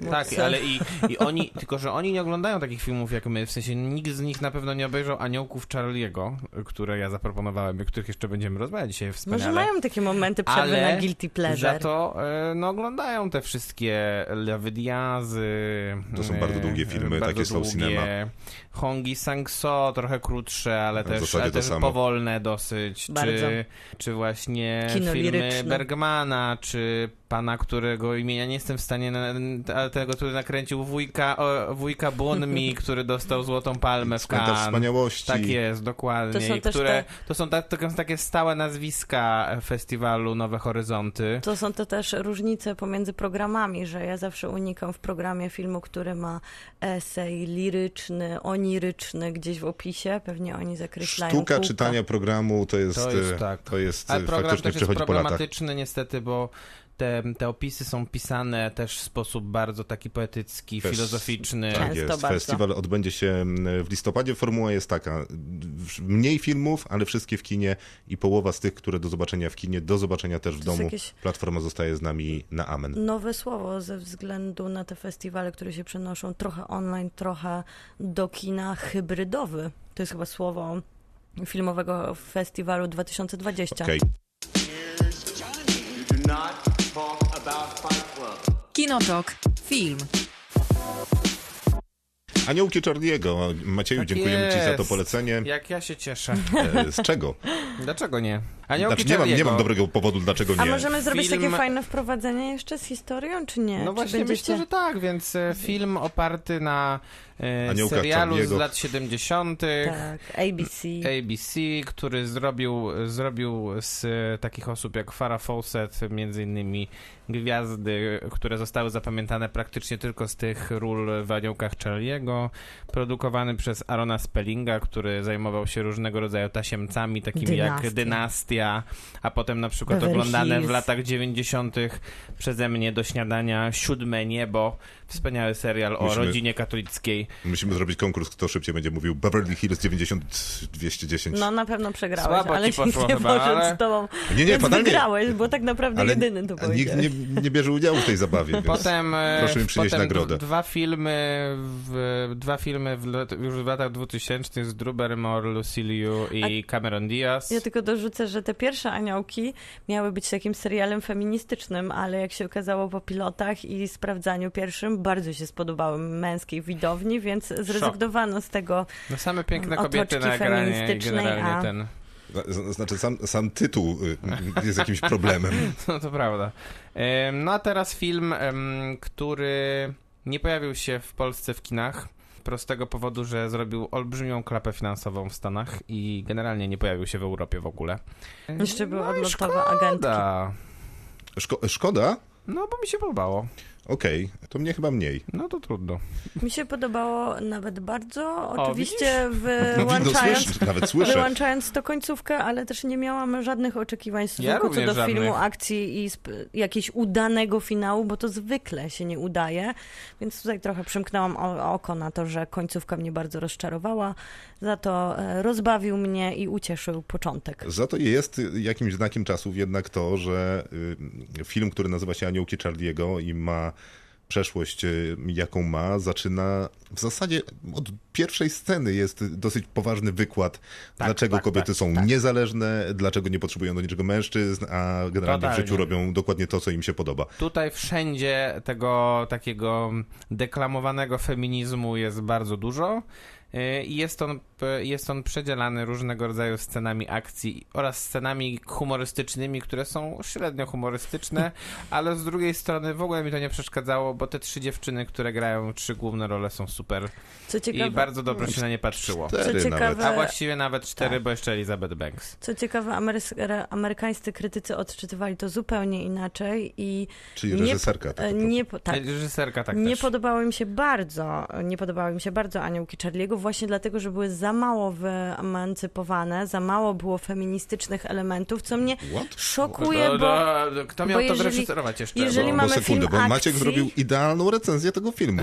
móc Tak, sobie- ale i, i oni, tylko że oni nie oglądają takich filmów jak my, w sensie nikt z nich na pewno nie obejrzał Aniołków Charlie'ego, które ja zaproponowałem i których jeszcze będziemy rozmawiać dzisiaj wspaniale. Może mają takie momenty przerwy Ale na guilty pleasure. Za to e, no, oglądają te wszystkie Lewy To są bardzo długie filmy, bardzo takie slow długie. cinema. Hongi Sang-so, trochę krótsze, ale w też, ale też powolne dosyć. Bardzo. Czy, czy właśnie Kino filmy liryczne. Bergmana, czy pana, którego imienia nie jestem w stanie, ale tego, który nakręcił wujka, o, wujka Bunmi, który dostał Złotą Palmę w Cannes. Wspaniałości. Tak jest, dokładnie. To są które, te- To są ta, to są takie stałe nazwiska festiwalu Nowe Horyzonty. To są to też różnice pomiędzy programami, że ja zawsze unikam w programie filmu, który ma esej liryczny, oniryczny gdzieś w opisie. Pewnie oni zakreślają Sztuka kółka. czytania programu to jest, To jest tak. to jest Ale program faktycznie też jest problematyczny niestety, bo te, te opisy są pisane też w sposób bardzo taki poetycki, Fes- filozoficzny. Tak Często jest. bardzo. Festiwal odbędzie się mm, w listopadzie. Formuła jest taka. Mniej filmów, ale wszystkie w kinie i połowa z tych, które do zobaczenia w kinie, do zobaczenia też w domu. jakieś- Platforma zostaje z nami na amen. Nowe słowo ze względu na te festiwale, które się przenoszą trochę online, trochę do kina hybrydowy. To jest chyba słowo filmowego festiwalu 2020. Okej. Kinotok. Film. Aniołki Charlie'ego. Macieju, Tak dziękujemy Ci za to jest. polecenie. Jak ja się cieszę. E, Z czego? Dlaczego nie? Aniołki Znaczy, nie, mam, nie mam dobrego powodu, dlaczego A nie. możemy zrobić Film- takie fajne wprowadzenie jeszcze z historią, czy nie? No czy właśnie będziecie... myślę, że tak, więc e, film oparty na e, serialu z Charlie'ego. lat 70. Tak, ABC. ABC, który zrobił, zrobił z e, takich osób jak Farah Fawcett, między innymi gwiazdy, które zostały zapamiętane praktycznie tylko z tych ról w Aniołkach Charlie'ego, produkowany przez Arona Spellinga, który zajmował się różnego rodzaju tasiemcami, takimi jak Dynastia. Dynastia, a potem na przykład Beverly oglądane w Hills. latach 90. przeze mnie do śniadania Siódme Niebo, wspaniały serial o Musimy- rodzinie katolickiej. Musimy zrobić konkurs, kto szybciej będzie mówił Beverly Hills 90210. No na pewno przegrałeś, Słabo ale ci się poszło nie chyba, ale- z tobą. nie, nie, Więc fatalnie. wygrałeś, bo tak naprawdę Ale jedyny to a nikt powiedziałeś. nie, nie bierze udziału w tej zabawie, więc Potem, e, proszę mi przynieść potem nagrodę. d- Dwa filmy, w, dwa filmy w, lat- już w latach 2000 z Drew Barrymore, Lucy Liu i Cameron Diaz. Ja tylko dorzucę, że te pierwsze aniołki miały być takim serialem feministycznym, ale jak się okazało po pilotach i sprawdzaniu pierwszym, bardzo się spodobały męskiej widowni, więc zrezygnowano z tego. No same piękne kobiety na ekranie generalnie a- ten... Znaczy, sam, sam tytuł y, jest jakimś problemem. No to prawda. No a teraz film, który nie pojawił się w Polsce w kinach. Z prostego powodu, że zrobił olbrzymią klapę finansową w Stanach i generalnie nie pojawił się w Europie w ogóle. Jeszcze była No odlotowa agentki. Szkoda. Szko- szkoda? No bo mi się podobało. Okej, to mnie chyba mniej. No to trudno. Mi się podobało nawet bardzo, O, oczywiście No, no, wyłączając... słyszę, nawet słyszę. Wyłączając to końcówkę, ale też nie miałam żadnych oczekiwań w stosunku co do żadnych. filmu, akcji i jakiegoś udanego finału, bo to zwykle się nie udaje. Więc tutaj trochę przymknęłam o- oko na to, że końcówka mnie bardzo rozczarowała. Za to e, rozbawił mnie i ucieszył początek. Za to jest jakimś znakiem czasów jednak to, że y, film, który nazywa się Aniołki Charlie'ego i ma przeszłość, y, jaką ma, zaczyna w zasadzie od pierwszej sceny jest dosyć poważny wykład, dlaczego tak, kobiety tak, są tak. niezależne, dlaczego nie potrzebują do niczego mężczyzn, a generalnie Totalnie. w życiu robią dokładnie to, co im się podoba. Tutaj wszędzie tego takiego deklamowanego feminizmu jest bardzo dużo. Yy, I jest on, jest on przedzielany różnego rodzaju scenami akcji oraz scenami humorystycznymi, które są średnio humorystyczne, ale z drugiej strony w ogóle mi to nie przeszkadzało, bo te trzy dziewczyny, które grają trzy główne role są super Co ciekawe, i bardzo dobrze się na nie patrzyło. Co ciekawe-. A właściwie nawet cztery, Tak. bo jeszcze Elizabeth Banks. co ciekawe amerys- amerykańscy krytycy odczytywali to zupełnie inaczej i Czyli nie, reżyserka. tak e, nie, tak, Reżyserka tak nie też. podobały mi się bardzo, nie podobały mi się bardzo Aniołki Charlie'ego właśnie dlatego, że były za mało wyemancypowane, za mało było feministycznych elementów, co mnie What? szokuje, No, bo no, no, kto miał bo to jeżeli- zreżyserować jeszcze? jeżeli bo... mamy Bo sekundę, film bo Maciek akcji- zrobił idealną recenzję tego filmu.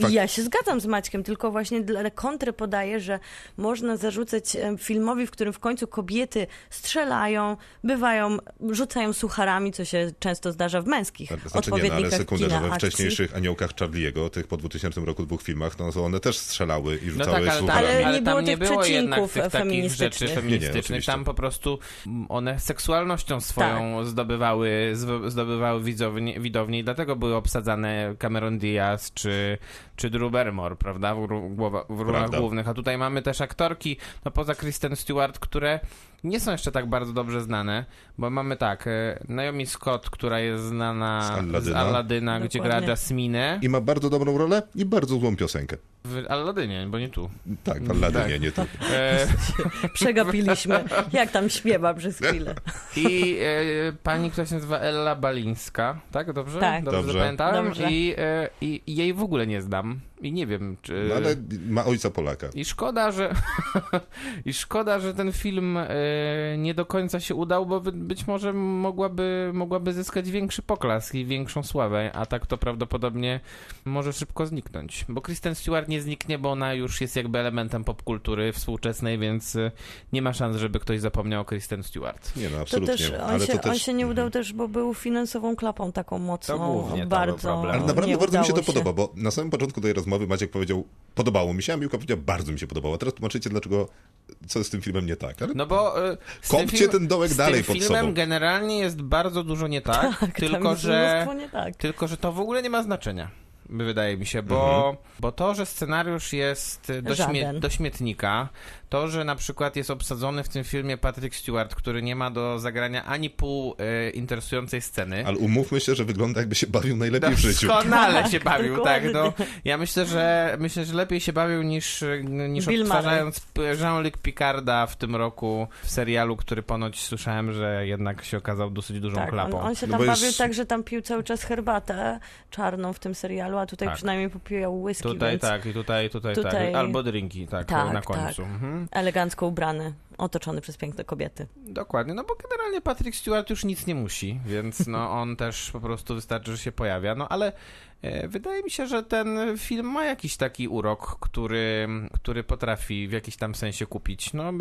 Fak- ja się zgadzam z Maćkiem, tylko właśnie dla kontry podaję, że można zarzucać filmowi, w którym w końcu kobiety strzelają, bywają, rzucają sucharami, co się często zdarza w męskich Znaczy nie, no, ale odpowiednikach sekundę, że we akcji. wcześniejszych Aniołkach Charlie'ego, tych po 2000 roku dwóch filmach, no to one też strzelały i No rzucały tak, ale, tam. Ale ale nie tam było nie tych było jednak tych takich feministycznych. rzeczy Nie, nie, feministycznych. oczywiście. tam po prostu one seksualnością swoją Tak. zdobywały, zdobywały widownię, widownię i dlatego były obsadzane Cameron Diaz czy, czy Drew Barrymore, prawda, w, głowa- w rolach głównych. A tutaj mamy też aktorki, no poza Kristen Stewart, które nie są jeszcze tak bardzo dobrze znane, bo mamy tak, e, Naomi Scott, która jest znana Z. Aladyna, gdzie gra. Jasminę I ma bardzo dobrą rolę i bardzo złą piosenkę. w Aladynie, bo nie tu. Tak, w Aladynie, Tak. nie tu. E, Przegapiliśmy, jak tam śpiewa przez chwilę. I e, pani, która się nazywa Ella Balińska, tak? Dobrze? Tak. Dobrze, Dobrze. Dobrze. I, e, I jej w ogóle nie znam. I nie wiem, czy... No, ale ma ojca Polaka. I szkoda, że i szkoda, że ten film e, nie do końca się udał, bo być może mogłaby, mogłaby zyskać większy poklask i większą sławę, a tak to prawdopodobnie może szybko zniknąć. Bo Kristen Stewart nie zniknie, bo ona już jest jakby elementem popkultury współczesnej, więc e, nie ma szans, żeby ktoś zapomniał o Kristen Stewart. Nie no, To absolutnie. też, on, ale się, to też... on się nie udał też, bo był finansową klapą taką mocną, To głównie to był bardzo. Ale naprawdę nie bardzo mi się to podoba, bo na samym początku tej rozmowy Maciek powiedział, podobało mi się, a Miłka powiedziała, bardzo mi się podobało. A teraz tłumaczycie, dlaczego, co jest z tym filmem nie tak. Ale No bo z Kopcie tym ten dołek z dalej tym pod filmem sobą. generalnie jest bardzo dużo nie tak, Tak, tylko że nie tak. tylko że to w ogóle nie ma znaczenia. Wydaje mi się, bo, bo to, że scenariusz jest do, śmie- do śmietnika, to, że na przykład jest obsadzony w tym filmie Patrick Stewart, który nie ma do zagrania ani pół e, interesującej sceny. Ale umówmy się, że wygląda jakby się bawił najlepiej w życiu. Doskonale się bawił, tak. No, ja myślę, że myślę, że lepiej się bawił niż, niż Bill odtwarzając Jean-Luc Picarda w tym roku w serialu, który ponoć słyszałem, że jednak się okazał dosyć dużą Tak, on, klapą. on się No tam bo bawił jest- tak, że tam pił cały czas herbatę czarną w tym serialu, a tutaj Tak. przynajmniej popijał whisky, Tutaj więc tak, i tutaj, tutaj, Tutaj- tak. Albo drinki, tak, Tak, na tak. końcu. Mhm. elegancko ubrany, otoczony przez piękne kobiety. Dokładnie, no bo generalnie Patrick Stewart już nic nie musi, więc no on też po prostu wystarczy, że się pojawia. No ale e, wydaje mi się, że ten film ma jakiś taki urok, który, który potrafi w jakiś tam sensie kupić. No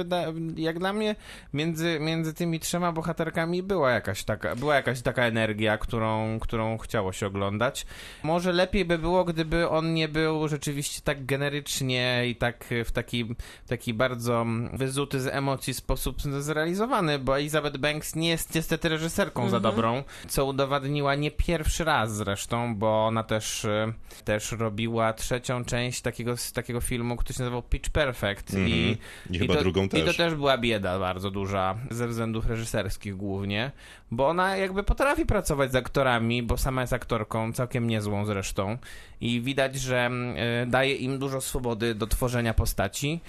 jak dla mnie między, między tymi trzema bohaterkami była jakaś taka, była jakaś taka energia, którą, którą chciało się oglądać. Może lepiej by było, gdyby on nie był rzeczywiście tak generycznie i tak w taki, taki bardzo wyzuty z emocji sposób zrealizowany, bo Elizabeth Banks nie jest niestety reżyserką za dobrą, co udowadniła nie pierwszy raz zresztą, bo ona też, e, też robiła trzecią część takiego, takiego filmu, który się nazywał Pitch Perfect Mhm. i, I chyba to, drugą I to też. też była bieda bardzo duża, ze względów reżyserskich głównie, bo ona jakby potrafi pracować z aktorami, bo sama jest aktorką, całkiem niezłą zresztą i widać, że mm, e, daje im dużo swobody do tworzenia postaci,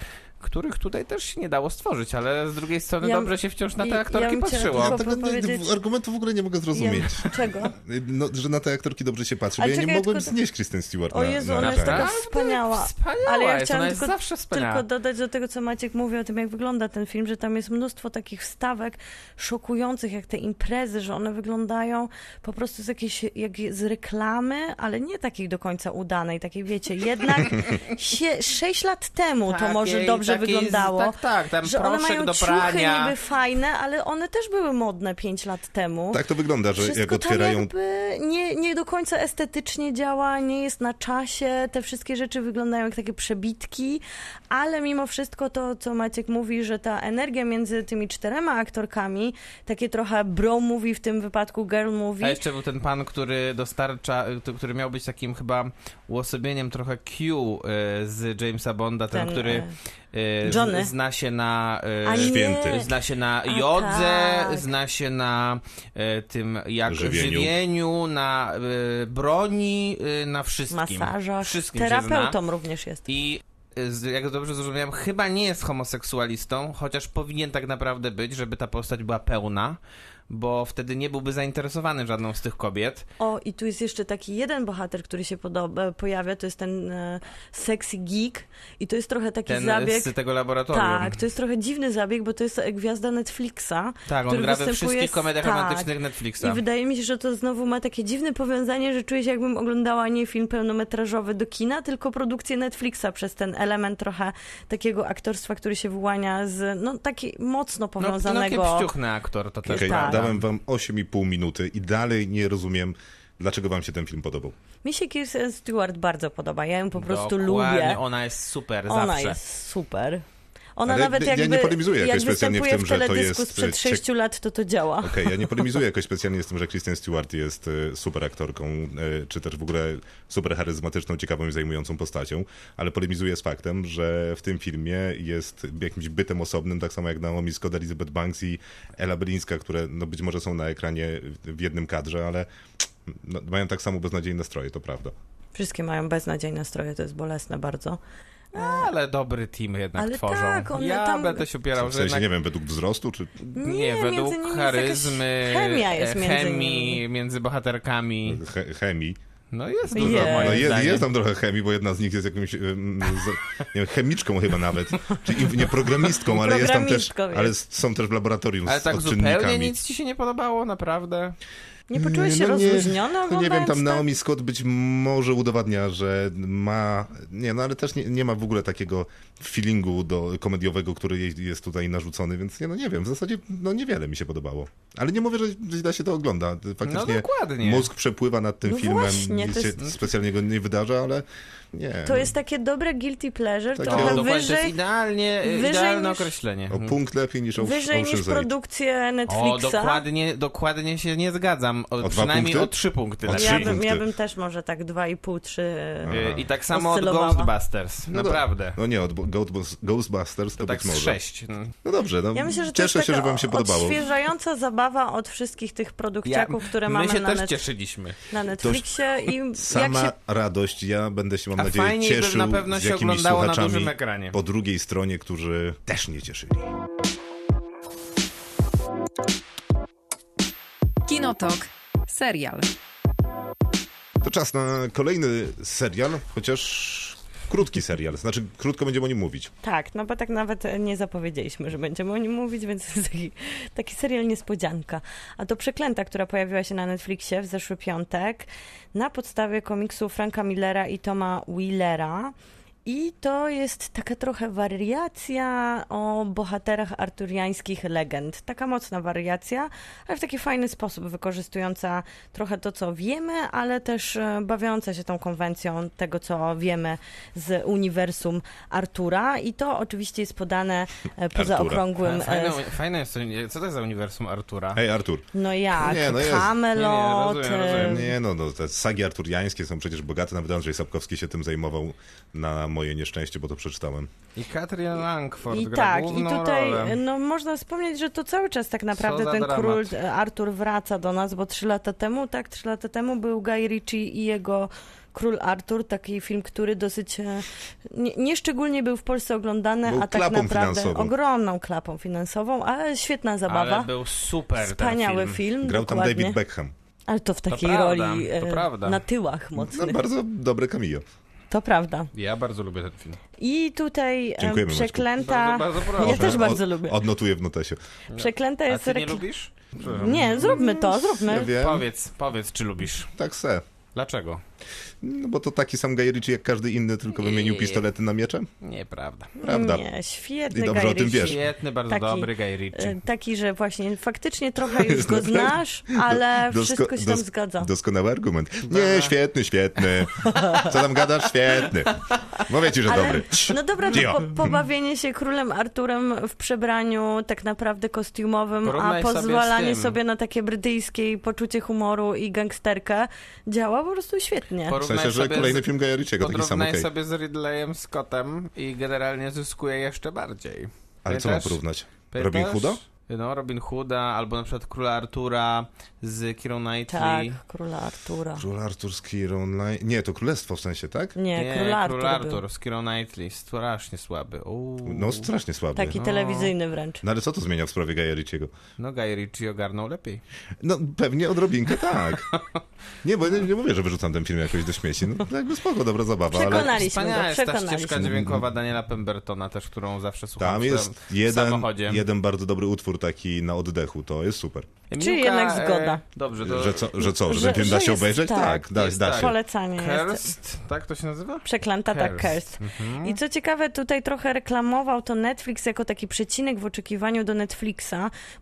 których tutaj też się nie dało stworzyć, ale z drugiej strony Ja- dobrze się wciąż na te ja aktorki chciała patrzyło. Ja tego powiedzieć- argumentu w ogóle nie mogę zrozumieć. Ja, czego? No, że na te aktorki dobrze się patrzy, bo ja nie mogłem tylko- znieść Kristen Stewart O Jezu, na ona jest taka wspaniała. Wspaniała Ale ja chciałam jest tylko- zawsze wspaniała. Tylko dodać do tego, co Maciek mówi o tym, jak wygląda ten film, że tam jest mnóstwo takich wstawek szokujących, jak te imprezy, że one wyglądają po prostu z jakiejś, jak z reklamy, ale nie takiej do końca udanej, takiej wiecie, jednak sie, sześć lat temu to Takiej- może dobrze takiej z- wyglądało. Tak, tak, tam że one mają do ciuchy prania. niby fajne, ale one też były modne pięć lat temu. Tak to wygląda, że Wszystko jak otwierają tam jakby nie, nie do końca estetycznie działa, nie jest na czasie, te wszystkie rzeczy wyglądają jak takie przebitki, ale mimo wszystko to, co Maciek mówi, że ta energia między tymi czterema aktorkami, takie trochę bro movie, w tym wypadku girl movie, A jeszcze był ten pan, który dostarcza, który miał być takim chyba uosobieniem trochę Q y, z Jamesa Bonda, ten, Ten, który y, Johnny. z, zna się na y, A. Święty. zna się na A jodze, tak. zna się na y, tym jak Żywieniu. żywieniu, na y, broni, y, na wszystkim. masażach, Wszystkim się zna. terapeutą również jest. I y, jak dobrze zrozumiałem, chyba nie jest homoseksualistą, chociaż powinien tak naprawdę być, żeby ta postać była pełna, bo wtedy nie byłby zainteresowany żadną z tych kobiet. O, i tu jest jeszcze taki jeden bohater, który się podoba, pojawia, to jest ten e, sexy geek i to jest trochę taki Ten zabieg... z tego laboratorium. Tak, to jest trochę dziwny zabieg, bo to jest e, gwiazda Netflixa. Tak, on który gra we wszystkich komediach tak. romantycznych Netflixa. I wydaje mi się, że to znowu ma takie dziwne powiązanie, że czuję się jakbym oglądała nie film pełnometrażowy do kina, tylko produkcję Netflixa przez ten element trochę takiego aktorstwa, który się wyłania z, no taki mocno No, powiązanego. no kiepściuchny aktor to też Okej, prawda. Dałem wam 8,5 minuty i dalej nie rozumiem, dlaczego wam się ten film podobał. Mi się Kirsten Stewart bardzo podoba, ja ją po prostu Dokładnie, lubię. Ona jest super Ona zawsze. jest super. Ona Ale nawet ja nie jakby, polemizuję jakoś jak specjalnie w tym, że to jest, sprzed e, sześciu lat, to to działa. Okej, ja nie polemizuję jakoś specjalnie z tym, że Kristen Stewart jest e, super aktorką, e, czy też w ogóle super charyzmatyczną, ciekawą i zajmującą postacią, ale polemizuję z faktem, że w tym filmie jest jakimś bytem osobnym, tak samo jak Naomi Scott, Elizabeth Banks i Ella Bryńska, które no być może są na ekranie w jednym kadrze, ale no, mają tak samo beznadziejne stroje, to prawda. Wszystkie mają beznadziejne stroje, to jest bolesne bardzo. Ale dobry team jednak Ale tworzą. tak, one ja tam- będę się opierał, W że sensie, jednak... nie wiem, według wzrostu, czy... Nie, Nie, między według nimi jest charyzmy, chemia jest e, między chemii nimi. między bohaterkami. Che- chemii. No jest Jest. dużo No moim No jest, jest tam trochę chemii, bo jedna z nich jest jakimś em, z, nie wiem, chemiczką chyba nawet, czy im- nie programistką, ale jest tam też, jest. ale są też w laboratorium Ale z tak zupełnie nic ci się nie podobało, naprawdę? Nie poczułeś się No nie, rozluźniona no nie wiem, tam to? Naomi Scott być może udowadnia, że ma, nie no ale też nie, nie ma w ogóle takiego feelingu do komediowego, który jej jest tutaj narzucony, więc nie, no nie wiem, w zasadzie no niewiele mi się podobało. Ale nie mówię, że źle się to ogląda, No faktycznie dokładnie. mózg przepływa nad tym No filmem, właśnie, nic to się jest- specjalnie go nie wydarza, ale nie. To jest takie dobre guilty pleasure, Takie- trochę No, dokładnie, to jest wyżej, idealnie, wyżej idealne niż- określenie. O punkt lepiej niż wyżej Ocean's niż Eight. produkcje O, Netflixa. dokładnie, dokładnie się nie zgadzam. o, O dwa przynajmniej punkty? o trzy punkty. O lepiej. trzy Ja bym, ja bym też może tak 2,5, 3. Y, I tak samo od. Ghostbusters. No Naprawdę. No nie, od Ghostbus- Ghostbusters to, To tak być może. sześć. No. No dobrze, no Ja myślę, że cieszę się, że wam się podobało. odświeżająca zabawa od wszystkich tych produkciaków, które my mamy się na, też net, cieszyliśmy. na Netflixie i jak Sama się radość, ja będę się, mam A nadzieję, fajniej by cieszył na pewno z się jakimiś oglądało na dużym ekranie. po drugiej stronie, którzy też nie cieszyli. Kinotok. Serial. To czas na kolejny serial, chociaż krótki serial, znaczy krótko będziemy o nim mówić. Tak, no bo tak nawet nie zapowiedzieliśmy, że będziemy o nim mówić, więc taki, taki serial niespodzianka. A to Przeklęta, która pojawiła się na Netflixie w zeszły piątek na podstawie komiksu Franka Millera i Toma Wheelera. I to jest taka trochę wariacja o bohaterach arturiańskich legend. Taka mocna wariacja, ale w taki fajny sposób, wykorzystująca trochę to, co wiemy, ale też e, bawiąca się tą konwencją tego, co wiemy z uniwersum Artura. I to oczywiście jest podane e, poza Artura. okrągłym. e, Fajne, fajne jest to, co to jest za uniwersum Artura? Hej Artur, No jak? Nie, no jest. Camelot. Nie, nie, rozumiem, rozumiem. nie no, no, te sagi arturiańskie są przecież bogate, nawet Andrzej Sapkowski się tym zajmował na moje nieszczęście, bo to przeczytałem. I Katrin Langford I gra tak, i tutaj rolę. no, można wspomnieć, że to cały czas tak naprawdę ten dramat. król e, Artur wraca do nas, bo trzy lata temu, tak, trzy lata temu był Guy Ritchie i jego Król Artur, taki film, który dosyć e, nie, nieszczególnie był w Polsce oglądany, Był a tak klapą naprawdę finansową. ogromną klapą finansową, ale świetna zabawa. Ale był super Wspaniały ten film. film, Grał tam dokładnie. David Beckham. Ale to w takiej prawda, roli to e, na tyłach No, mocnych. bardzo dobre cameo. To prawda. Ja bardzo lubię ten film. I tutaj Dziękujemy, przeklęta. Bardzo, bardzo proszę. Ja też Od- bardzo lubię. Odnotuję w notesie. Przeklęta A jest ty nie rekl- lubisz? Przepraszam. Nie, zróbmy to, zróbmy. Ja wiem, Powiedz, powiedz, czy lubisz. tak se. Dlaczego? No bo to taki sam Guy Ritchie jak każdy inny, tylko wymienił pistolety na miecze? Nieprawda. Prawda. Nie, świetny I dobrze Guy o tym wiesz. Świetny, bardzo Taki, dobry Guy Ritchie. E, Taki, że właśnie faktycznie trochę już go znasz, ale Dosko- wszystko się tam dos- zgadza. Doskonały argument. Nie, świetny, świetny. Co tam gadasz? Świetny. Mówię ci, że Ale, dobry. no dobra, to po, pobawienie się królem Arturem w przebraniu tak naprawdę kostiumowym, a Porównaj sobie z pozwalanie tym. sobie na takie brytyjskie poczucie humoru i gangsterkę działa po prostu świetnie. W Porównaj sensie, że sobie kolejny z, film Guy Ritchiego, taki sam porównaj okej. sobie z Ridleyem Scottem i generalnie zyskuje jeszcze bardziej. Ale co mam Pamiętasz? porównać? Pamiętasz? Robin Hooda? No, Robin Hooda, albo na przykład Króla Artura z Kirą Knightley. Tak, króla Artura. Król Artur z Keirą Knight- Nie, to Królestwo w sensie, tak? Nie, Nie, król Artur, Król był. Artur z Kirą Knightley. Strasznie słaby. Uuu. No strasznie słaby. Taki No. telewizyjny wręcz. No ale co to zmienia w sprawie Guy Ritchiego? No Guy Ritchie ogarnął lepiej. No pewnie odrobinkę tak. Nie, bo nie, nie mówię, że wyrzucam ten film jakoś do śmieci. No jakby spoko, dobra zabawa, ale Przekonaliśmy Wspaniała go, jest ta przekonaliśmy. ścieżka dźwiękowa Daniela Pembertona też, którą zawsze słucham tam jest w jeden, samochodzie. jeden bardzo dobry utwór taki na oddechu, to jest super. Czyli jednak zgoda. E, dobrze, to... Że co, że, co, że, Że- ten film da się jest obejrzeć? tak. Tak, da, Jest da tak. się. Polecanie jest. Cursed, tak to się nazywa? Przeklęta, tak, Cursed. Cursed. Mhm. I co ciekawe, tutaj trochę reklamował to Netflix jako taki przecinek w oczekiwaniu do Netflixa,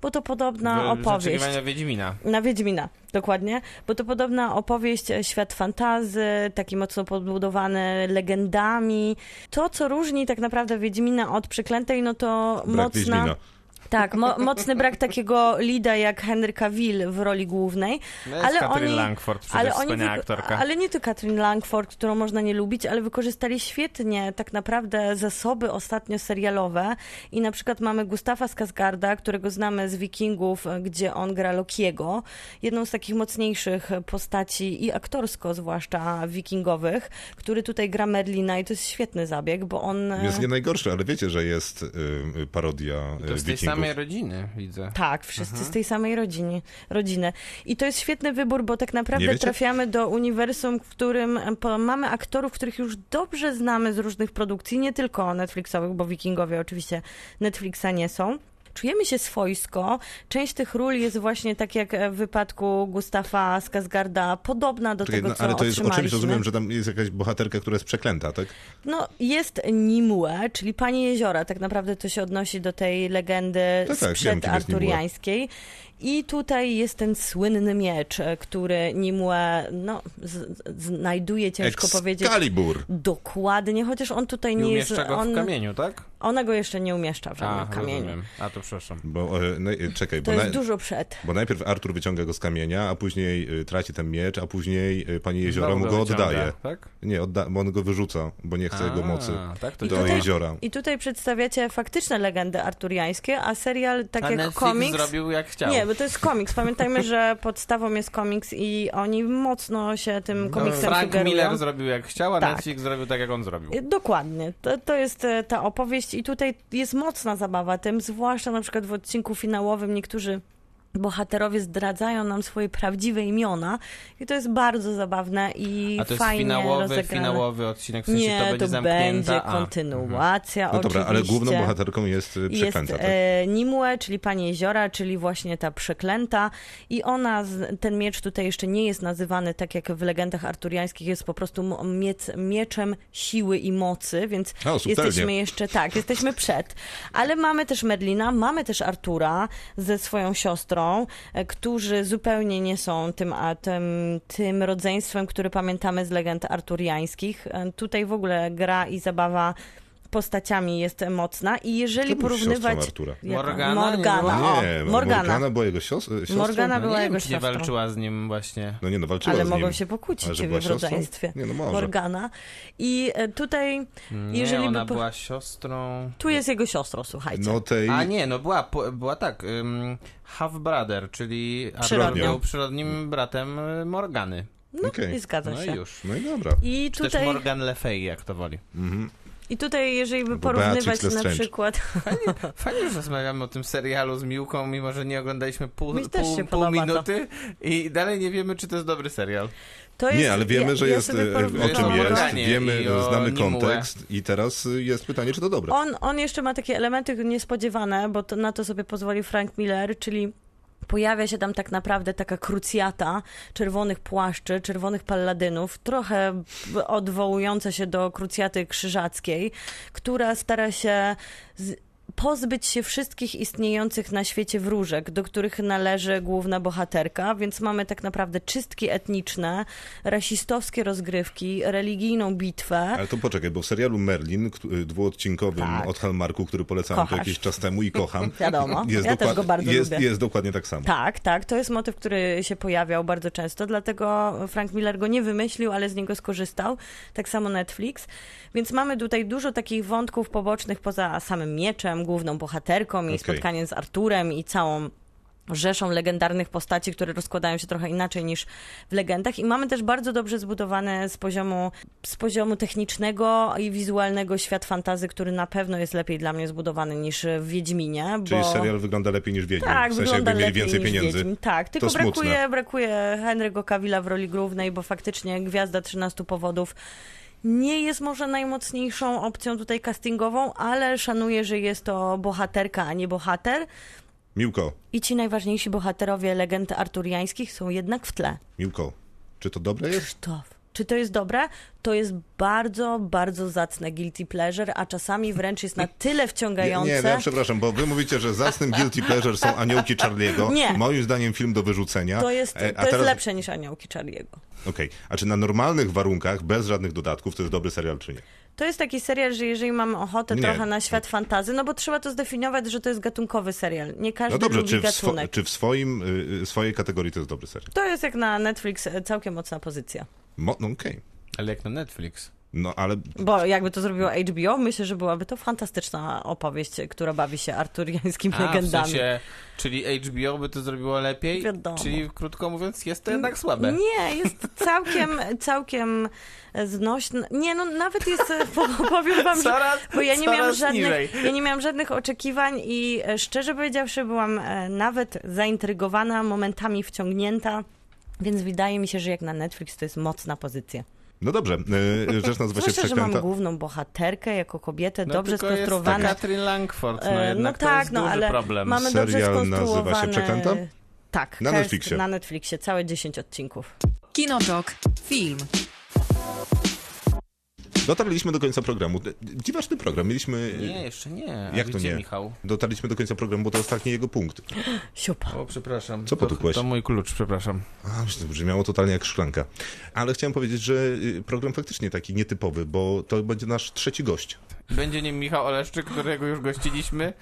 bo to podobna W- opowieść. Oczekiwania Wiedźmina. Na Wiedźmina, dokładnie, bo to podobna opowieść, e, świat fantazy, taki mocno podbudowany legendami. To, co różni tak naprawdę Wiedźmina od Przeklętej, no to Brak mocna... Wiedźmina. Tak, mo mocny brak takiego lida jak Henry Cavill w roli głównej. No jest Ale Katrin oni- Langford, przecież Ale oni aktorka. Ale nie tylko Katrin Langford, którą można nie lubić, ale wykorzystali świetnie tak naprawdę zasoby ostatnio serialowe. I na przykład mamy Gustafa Skarsgarda, którego znamy z Wikingów, gdzie on gra Lokiego. Jedną z takich mocniejszych postaci i aktorsko zwłaszcza wikingowych, który tutaj gra Merlina i to jest świetny zabieg, bo on... Jest nie najgorszy, ale wiecie, że jest y, y, parodia y, Wikingów. Samej rodziny, widzę. Tak, wszyscy z tej samej rodziny, rodziny. I to jest świetny wybór, bo tak naprawdę trafiamy do uniwersum, w którym mamy aktorów, których już dobrze znamy z różnych produkcji, nie tylko Netflixowych, bo Wikingowie oczywiście Netflixa nie są. Czujemy się swojsko. Część tych ról jest właśnie tak jak w wypadku Gustafa Skarsgarda, podobna do Czekaj, tego, no, co ale to jest o czymś, otrzymaliśmy. rozumiem, że tam jest jakaś bohaterka, która jest przeklęta, tak? No, jest Nimue, czyli Pani Jeziora. Tak naprawdę to się odnosi do tej legendy Tak, tak, wiem, sprzed Nimue. arturiańskiej. I tutaj jest ten słynny miecz, e, który Nimue, no, z, znajduje, ciężko powiedzieć. Excalibur. Dokładnie, chociaż on tutaj Nie nie jest. umieszcza go on, w kamieniu, tak? Ona go jeszcze nie umieszcza w A, żadnym kamieniu. rozumiem. A, to przepraszam. Bo, e, no, e, czekaj, To bo, jest na, dużo przed. bo najpierw Artur wyciąga go z kamienia, a później traci ten miecz, a później pani jeziora mu go wyciąga, oddaje. Tak? Nie, odda, bo on go wyrzuca, bo nie chce jego A, mocy Tak, to I do tutaj- jeziora. I tutaj przedstawiacie faktyczne legendy arturiańskie, a serial, tak A jak Netflix komiks. zrobił jak chciał. Nie, bo to jest komiks. Pamiętajmy, że podstawą jest komiks i oni mocno się tym No, komiksem Frank sugerują. Miller zrobił jak chciał, a Tak. Netflix zrobił tak, jak on zrobił. Dokładnie. To, to jest e, ta opowieść i tutaj jest mocna zabawa tym, zwłaszcza na przykład w odcinku finałowym niektórzy bohaterowie zdradzają nam swoje prawdziwe imiona i to jest bardzo zabawne i A to jest fajnie finałowy, rozegrane. finałowy odcinek, w sensie Nie, to będzie zamknięta. będzie A, kontynuacja No dobra, ale główną bohaterką jest e, Jest przeklęta, tak? e, Nimue, czyli pani jeziora, czyli właśnie ta przeklęta i ona, ten miecz tutaj jeszcze nie jest nazywany tak jak w legendach arturiańskich, jest po prostu miec, mieczem siły i mocy, więc O, jesteśmy jeszcze, tak, jesteśmy przed. Ale mamy też Merlina, mamy też Artura ze swoją siostrą, e, którzy zupełnie nie są tym, a, tym, tym rodzeństwem, które pamiętamy z legend arturiańskich. E, Tutaj w ogóle gra i zabawa postaciami jest mocna i jeżeli Kto siostrą porównywać... Artura? Morgana, nie Morgana, była? o, Nie, Morgana. Morgana była jego sios- siostrą? Morgana No była nie jego czy nie siostrą. walczyła z nim właśnie. No nie, no walczyła Ale z mogą nim. się Ale pokłócić że była w siostrą? rodzeństwie. Nie, no może. Morgana. I e, tutaj, Nie, jeżeli ona by... była siostrą... Tu jest jego siostrą, słuchajcie. No tej... A nie, no była, była tak, um, half brother, czyli Przyrodnią. Był przyrodnim bratem y, Morgany. no okej. i zgadza No się. i już. No i dobra. I Czy też tutaj, Morgan Le Fay, jak to woli. Mhm. I tutaj, jeżeli by porównywać na przykład... Fajnie, że rozmawiamy o tym serialu z Miłką, mimo że nie oglądaliśmy pół, pół, pół podoba to. minuty i dalej nie wiemy, czy to jest dobry serial. To jest, Nie, ale wiemy, ja, że ja jest e, o czym jest, Morganie wiemy, znamy Nimue. kontekst i teraz jest pytanie, czy to dobre. On, on jeszcze ma takie elementy niespodziewane, bo to, na to sobie pozwolił Frank Miller, czyli pojawia się tam tak naprawdę taka krucjata czerwonych płaszczy, czerwonych palladynów, trochę odwołująca się do krucjaty krzyżackiej, która stara się z, pozbyć się wszystkich istniejących na świecie wróżek, do których należy główna bohaterka, więc mamy tak naprawdę czystki etniczne, rasistowskie rozgrywki, religijną bitwę. Ale to poczekaj, bo w serialu Merlin, y, dwuodcinkowym Tak. od Hallmarku, który polecałem tu Kochasz. jakiś czas temu i kocham, Wiadomo, ja też go bardzo jest, lubię. jest dokładnie tak samo. Tak, tak, to jest motyw, który się pojawiał bardzo często, dlatego Frank Miller go nie wymyślił, ale z niego skorzystał. Tak samo Netflix. Więc mamy tutaj dużo takich wątków pobocznych poza samym mieczem, główną bohaterką i Okej. spotkaniem z Arturem i całą rzeszą legendarnych postaci, które rozkładają się trochę inaczej niż w legendach i mamy też bardzo dobrze zbudowany z poziomu, z poziomu technicznego i wizualnego świat fantazy, który na pewno jest lepiej dla mnie zbudowany niż w Wiedźminie, Czyli bo... serial wygląda lepiej niż Wiedźmin. Tak, w sensie wygląda jakby mieli więcej pieniędzy. Wiedźmin. Tak, tylko brakuje, brakuje Henry'ego Cavilla w roli głównej, bo faktycznie Gwiazda 13 powodów nie jest może najmocniejszą opcją tutaj castingową, ale szanuję, że jest to bohaterka, a nie bohater. Miłko, I ci najważniejsi bohaterowie legend arturiańskich są jednak w tle. Miłko, czy to dobre jest? Krzysztof. Czy to jest dobre? To jest bardzo, bardzo zacne guilty pleasure, a czasami wręcz jest na tyle Nie, wciągające. nie, no ja przepraszam, bo wy mówicie, że zacnym guilty pleasure są aniołki Charlie'ego. Nie. Moim zdaniem film do wyrzucenia. To jest, E, to a jest teraz- lepsze niż Aniołki Charlie'ego. Okej, a czy na normalnych warunkach, bez żadnych dodatków, to jest dobry serial, czy nie? To jest taki serial, że jeżeli mamy ochotę Nie. trochę na świat fantazy, no bo trzeba to zdefiniować, że to jest gatunkowy serial. Nie każdy No dobrze, czy w, czy w swoim, y, y, swojej kategorii to jest dobry serial? To jest jak na Netflix e, całkiem mocna pozycja. Mo- no okej. Ale jak na Netflix. No ale Bo jakby to zrobiło HBO, myślę, że byłaby to fantastyczna opowieść, która bawi się arturiańskimi A, w legendami. sensie, czyli HBO by to zrobiło lepiej? Wiadomo. Czyli krótko mówiąc, jest to jednak słabe. Nie, jest całkiem, całkiem znośny. Nie, no nawet jest, e, po- powiem wam, że Coraz, Bo ja nie miałam żadnych, niżej. ja nie miałam żadnych oczekiwań i e, szczerze powiedziawszy byłam e, nawet zaintrygowana, momentami wciągnięta, więc wydaje mi się, że jak na Netflix to jest mocna pozycja. no dobrze, y, rzecz nazywa się Zwłaszcza, że mam Przeklęta. główną bohaterkę jako kobietę, No, dobrze skonstruowana. Katrin Langford, no E, jednak no tak, to jest no duży ale problem. mamy dobrze Serial nazywa się. Przeklęta? Tak, Na Netflixie. Na Netflixie, całe 10 odcinków. Kinotok. Film. Dotarliśmy do końca programu. Dziwaczny program. Mieliśmy... Nie, jeszcze nie. A Jak to nie? Michał? Dotarliśmy do końca programu, bo to ostatni jego punkt. Siupa. O, przepraszam. Co to, potukłeś? To mój klucz, przepraszam. A, myślę, że brzmiało totalnie jak szklanka. Ale chciałem powiedzieć, że y, program faktycznie taki nietypowy, bo to będzie nasz trzeci gość. Będzie nim Michał Oleszczyk, którego już gościliśmy,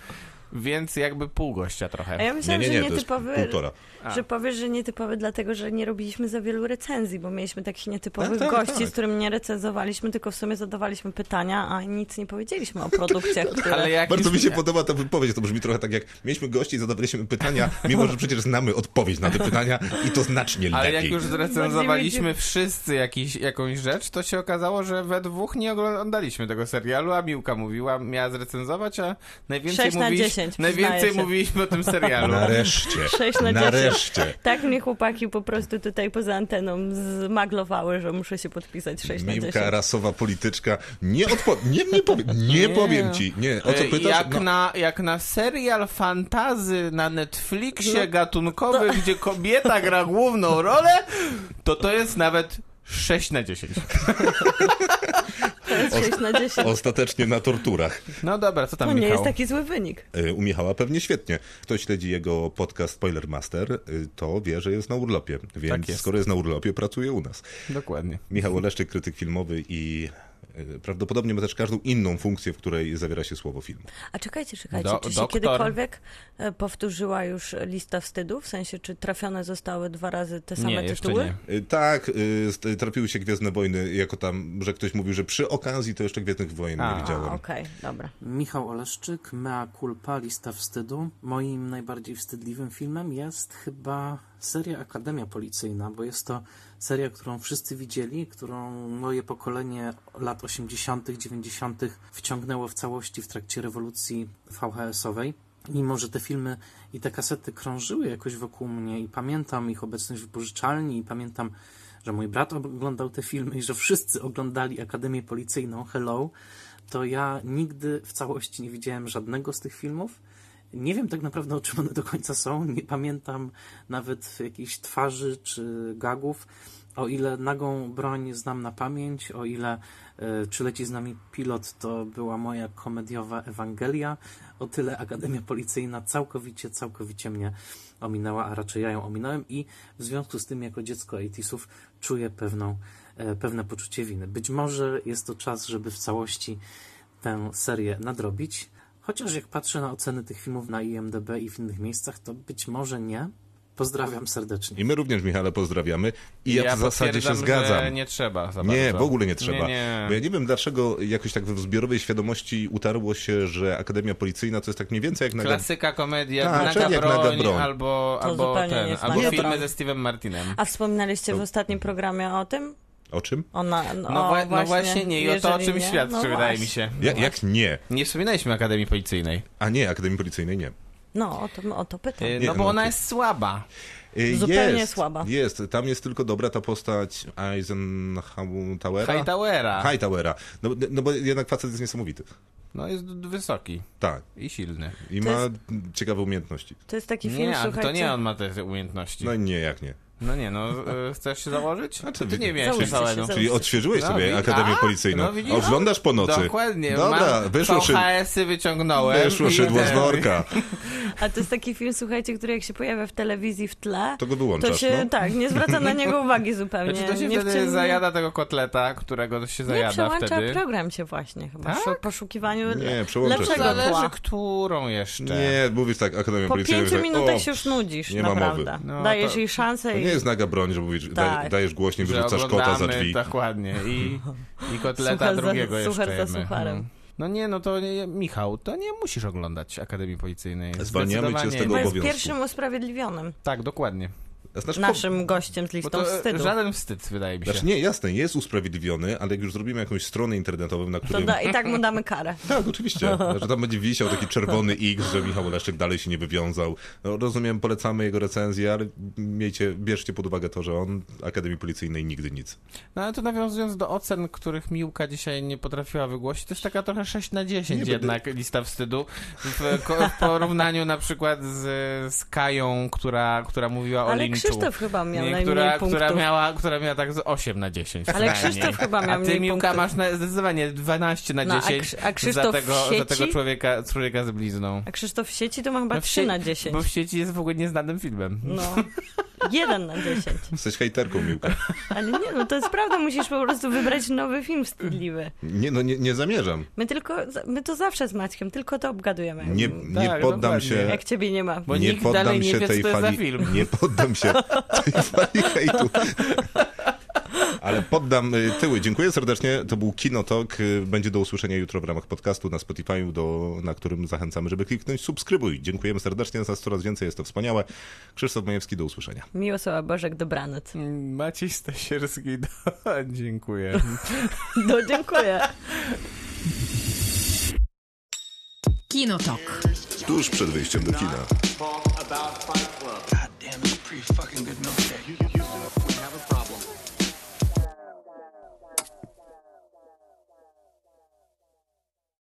więc jakby pół gościa A trochę. ja myślałam, nie, nie, nie, że nietypowy, półtora. A. że powiesz, że nietypowy dlatego, że nie robiliśmy za wielu recenzji, bo mieliśmy takich nietypowych Tak, tak, gości, tak. z którymi nie recenzowaliśmy, tylko w sumie zadawaliśmy pytania, a nic nie powiedzieliśmy o produkcjach, które... Ale jak Bardzo mi się nie- podoba ta wypowiedź. To brzmi trochę tak jak mieliśmy gości i zadawaliśmy pytania, mimo że przecież znamy odpowiedź na te pytania i to znacznie Ale lepiej. jak już zrecenzowaliśmy wszyscy jakiś, jakąś rzecz, to się okazało, że we dwóch nie oglądaliśmy tego serialu, a Miłka mówiła, miała zrecenzować, a najwięcej, mówiliśmy, 10, najwięcej się. mówiliśmy o tym serialu. Nareszcie. Sześć na Nareszcie. Tak mnie chłopaki po prostu tutaj poza anteną zmaglowały, że muszę się podpisać 6 na 10. Miłka, rasowa polityczka. Nie odpowiem. Nie, nie powiem. Nie, Nie. powiem ci. Nie. O co pytasz? Jak, No. na, jak na serial fantazy na Netflixie No, gatunkowy, gdzie kobieta gra główną rolę, to to jest nawet 6 na 10. To jest 6 na 10. Ostatecznie na torturach. No dobra, co tam To nie Michał? jest taki zły wynik. Y, U Michała pewnie świetnie. Kto śledzi jego podcast Spoilermaster, y, to wie, że jest na urlopie. Więc Tak jest. skoro jest na urlopie, pracuje u nas. Dokładnie. Michał Oleszczyk, krytyk filmowy i prawdopodobnie ma też każdą inną funkcję, w której zawiera się słowo film. A czekajcie, czekajcie, Do- czy się doktor. kiedykolwiek e, powtórzyła już lista wstydu? W sensie, czy trafione zostały dwa razy te same Nie, jeszcze tytuły? nie. Y, Tak, y, trafiły się Gwiezdne Wojny, jako tam, że ktoś mówił, że przy okazji to jeszcze Gwiezdnych Wojen A, nie A, widziałem. okej, dobra. Michał Oleszczyk, Mea Culpa, Lista Wstydu. Moim najbardziej wstydliwym filmem jest chyba seria Akademia Policyjna, bo jest to seria, którą wszyscy widzieli, którą moje pokolenie lat 80., 90. wciągnęło w całości w trakcie rewolucji VHS-owej. Mimo, że te filmy i te kasety krążyły jakoś wokół mnie i pamiętam ich obecność w wypożyczalni i pamiętam, że mój brat oglądał te filmy i że wszyscy oglądali Akademię Policyjną Hello, to ja nigdy w całości nie widziałem żadnego z tych filmów. Nie wiem tak naprawdę o czym one do końca są. Nie pamiętam nawet jakiejś twarzy czy gagów. O ile nagą broń znam na pamięć, o ile e, czy leci z nami pilot to była moja komediowa Ewangelia, o tyle Akademia Policyjna całkowicie, całkowicie mnie ominęła, a raczej ja ją ominąłem i w związku z tym jako dziecko 80 czuję pewną, e, pewne poczucie winy. Być może jest to czas, żeby w całości tę serię nadrobić, chociaż jak patrzę na oceny tych filmów na IMDb i w innych miejscach, to być może nie. Pozdrawiam serdecznie. I my również, Michale, pozdrawiamy. I ja, w zasadzie się zgadzam. Że nie trzeba za Nie, w ogóle nie trzeba. Nie, nie. Bo ja nie wiem, dlaczego jakoś tak w zbiorowej świadomości utarło się, że Akademia Policyjna to jest tak mniej więcej jak na... Klasyka komedia, Tak, Naga, czyli jak Naga broń, Broń. albo, To albo zupełnie nie ten, jest albo Naga filmy Broń. ze Steve'em Martinem. A wspominaliście w ostatnim programie o tym? O czym? Ona, no, No, no właśnie, nie, i o to o czym nie, świadczy, no wydaje właśnie. mi się. Ja, jak nie? Nie wspominaliśmy Akademii Policyjnej. A nie, Akademii Policyjnej nie. No, o to, o to pytam. Y, Nie, No bo no ona okej. jest słaba. Y, Zupełnie jest, słaba. Jest, tam jest tylko dobra ta postać Eisenhowera. Hightowera. Hightowera. No, no bo jednak facet jest niesamowity. No jest d- wysoki Tak. i silny. I To ma jest- ciekawe umiejętności. To jest taki film, Nie, a słuchajcie... to nie on ma te umiejętności. No nie, jak nie. No nie, no y, chcesz się założyć? A czy ty nie Załóżcie całego. się, załóżcie. Czyli odświeżyłeś No, sobie wi- Akademię a? Policyjną. No, widzisz? Oglądasz po nocy. Dokładnie. Dobra, mam wyszło szydło. VHS-y wyciągnąłem. Wyszło i szydło z ten- worka. A to jest taki film, słuchajcie, który jak się pojawia w telewizji w tle, To go wyłączasz, to się, no. tak, nie zwraca na niego uwagi zupełnie. Znaczy to się nie wtedy wciągnie- zajada tego kotleta, którego się Nie zajada przełącza wtedy. program się właśnie chyba Tak? w poszukiwaniu Nie, przełączasz lepszego się. Zależy, tła. którą jeszcze. Nie, mówisz tak, Akademia Po Policyjna. pięciu minutach o, się już nudzisz, nie ma naprawdę. mowy. No, Dajesz to- jej szansę i... nie jest naga broń, że mówisz, Tak. daj, dajesz głośniej, wyrzucasz kota za drzwi. Dokładnie. I, i kotleta Suchar za- drugiego jeszcze suchar za jemy. sucharem. No. Nie, no to nie, Michał, to nie musisz oglądać Akademii Policyjnej. Zwalniamy cię z tego Bo nie. jest obowiązku. pierwszym usprawiedliwionym Tak, dokładnie. Znaczy, naszym gościem z listą to wstydu. żaden wstyd, wydaje mi się. Znaczy nie, jasne, jest usprawiedliwiony, ale jak już zrobimy jakąś stronę internetową, na której... da, I tak mu damy karę. Tak, oczywiście. Że tam będzie wisiał taki czerwony X, że Michał Leszczyk dalej się nie wywiązał. No, rozumiem, polecamy jego recenzję, ale miejcie, bierzcie pod uwagę to, że on Akademii Policyjnej nigdy nic. No ale to nawiązując do ocen, których Miłka dzisiaj nie potrafiła wygłosić, to jest taka trochę 6 na 10 Nie jednak lista wstydu. W, w porównaniu na przykład z, z Kają, która, która mówiła o Ale Lynchu. Krzysztof chyba miał Nie, najmniej która, punktów. która, miała, która miała tak z 8 na 10. Ale. Krzysztof chyba miał A ty, Miłka, punktów. masz na, zdecydowanie 12 na No, a 10 Krzy- a Krzysztof za w tego, za tego sieci? człowieka, człowieka z blizną. A Krzysztof w sieci to ma chyba No w 3 sie- na 10. Bo w sieci jest w ogóle nieznanym filmem. No. 1 na 10. Jesteś hejterką, Miłka. Ale nie, no to jest prawda, musisz po prostu wybrać nowy film wstydliwy. Nie, no nie, nie zamierzam. My tylko, my to zawsze z Maćkiem, tylko to obgadujemy. Nie, nie Tak, poddam dokładnie. się... Jak ciebie nie ma. Bo nie nikt poddam dalej nie się wie, tej co to jest fali, za film. Nie poddam się tej fali hejtu. Ale poddam y, tyły. Dziękuję serdecznie. To był Kinotok. Będzie do usłyszenia jutro w ramach podcastu na Spotify, do, na którym zachęcamy, żeby kliknąć subskrybuj. Dziękujemy serdecznie. Za coraz więcej jest to wspaniałe. Krzysztof Majewski, do usłyszenia. Miłosława Bożek, dobranoc. Maciej Stasierski, do... dziękuję. No, dziękuję. Kinotok. Tuż przed wyjściem do kina. Pretty fucking good milkshake.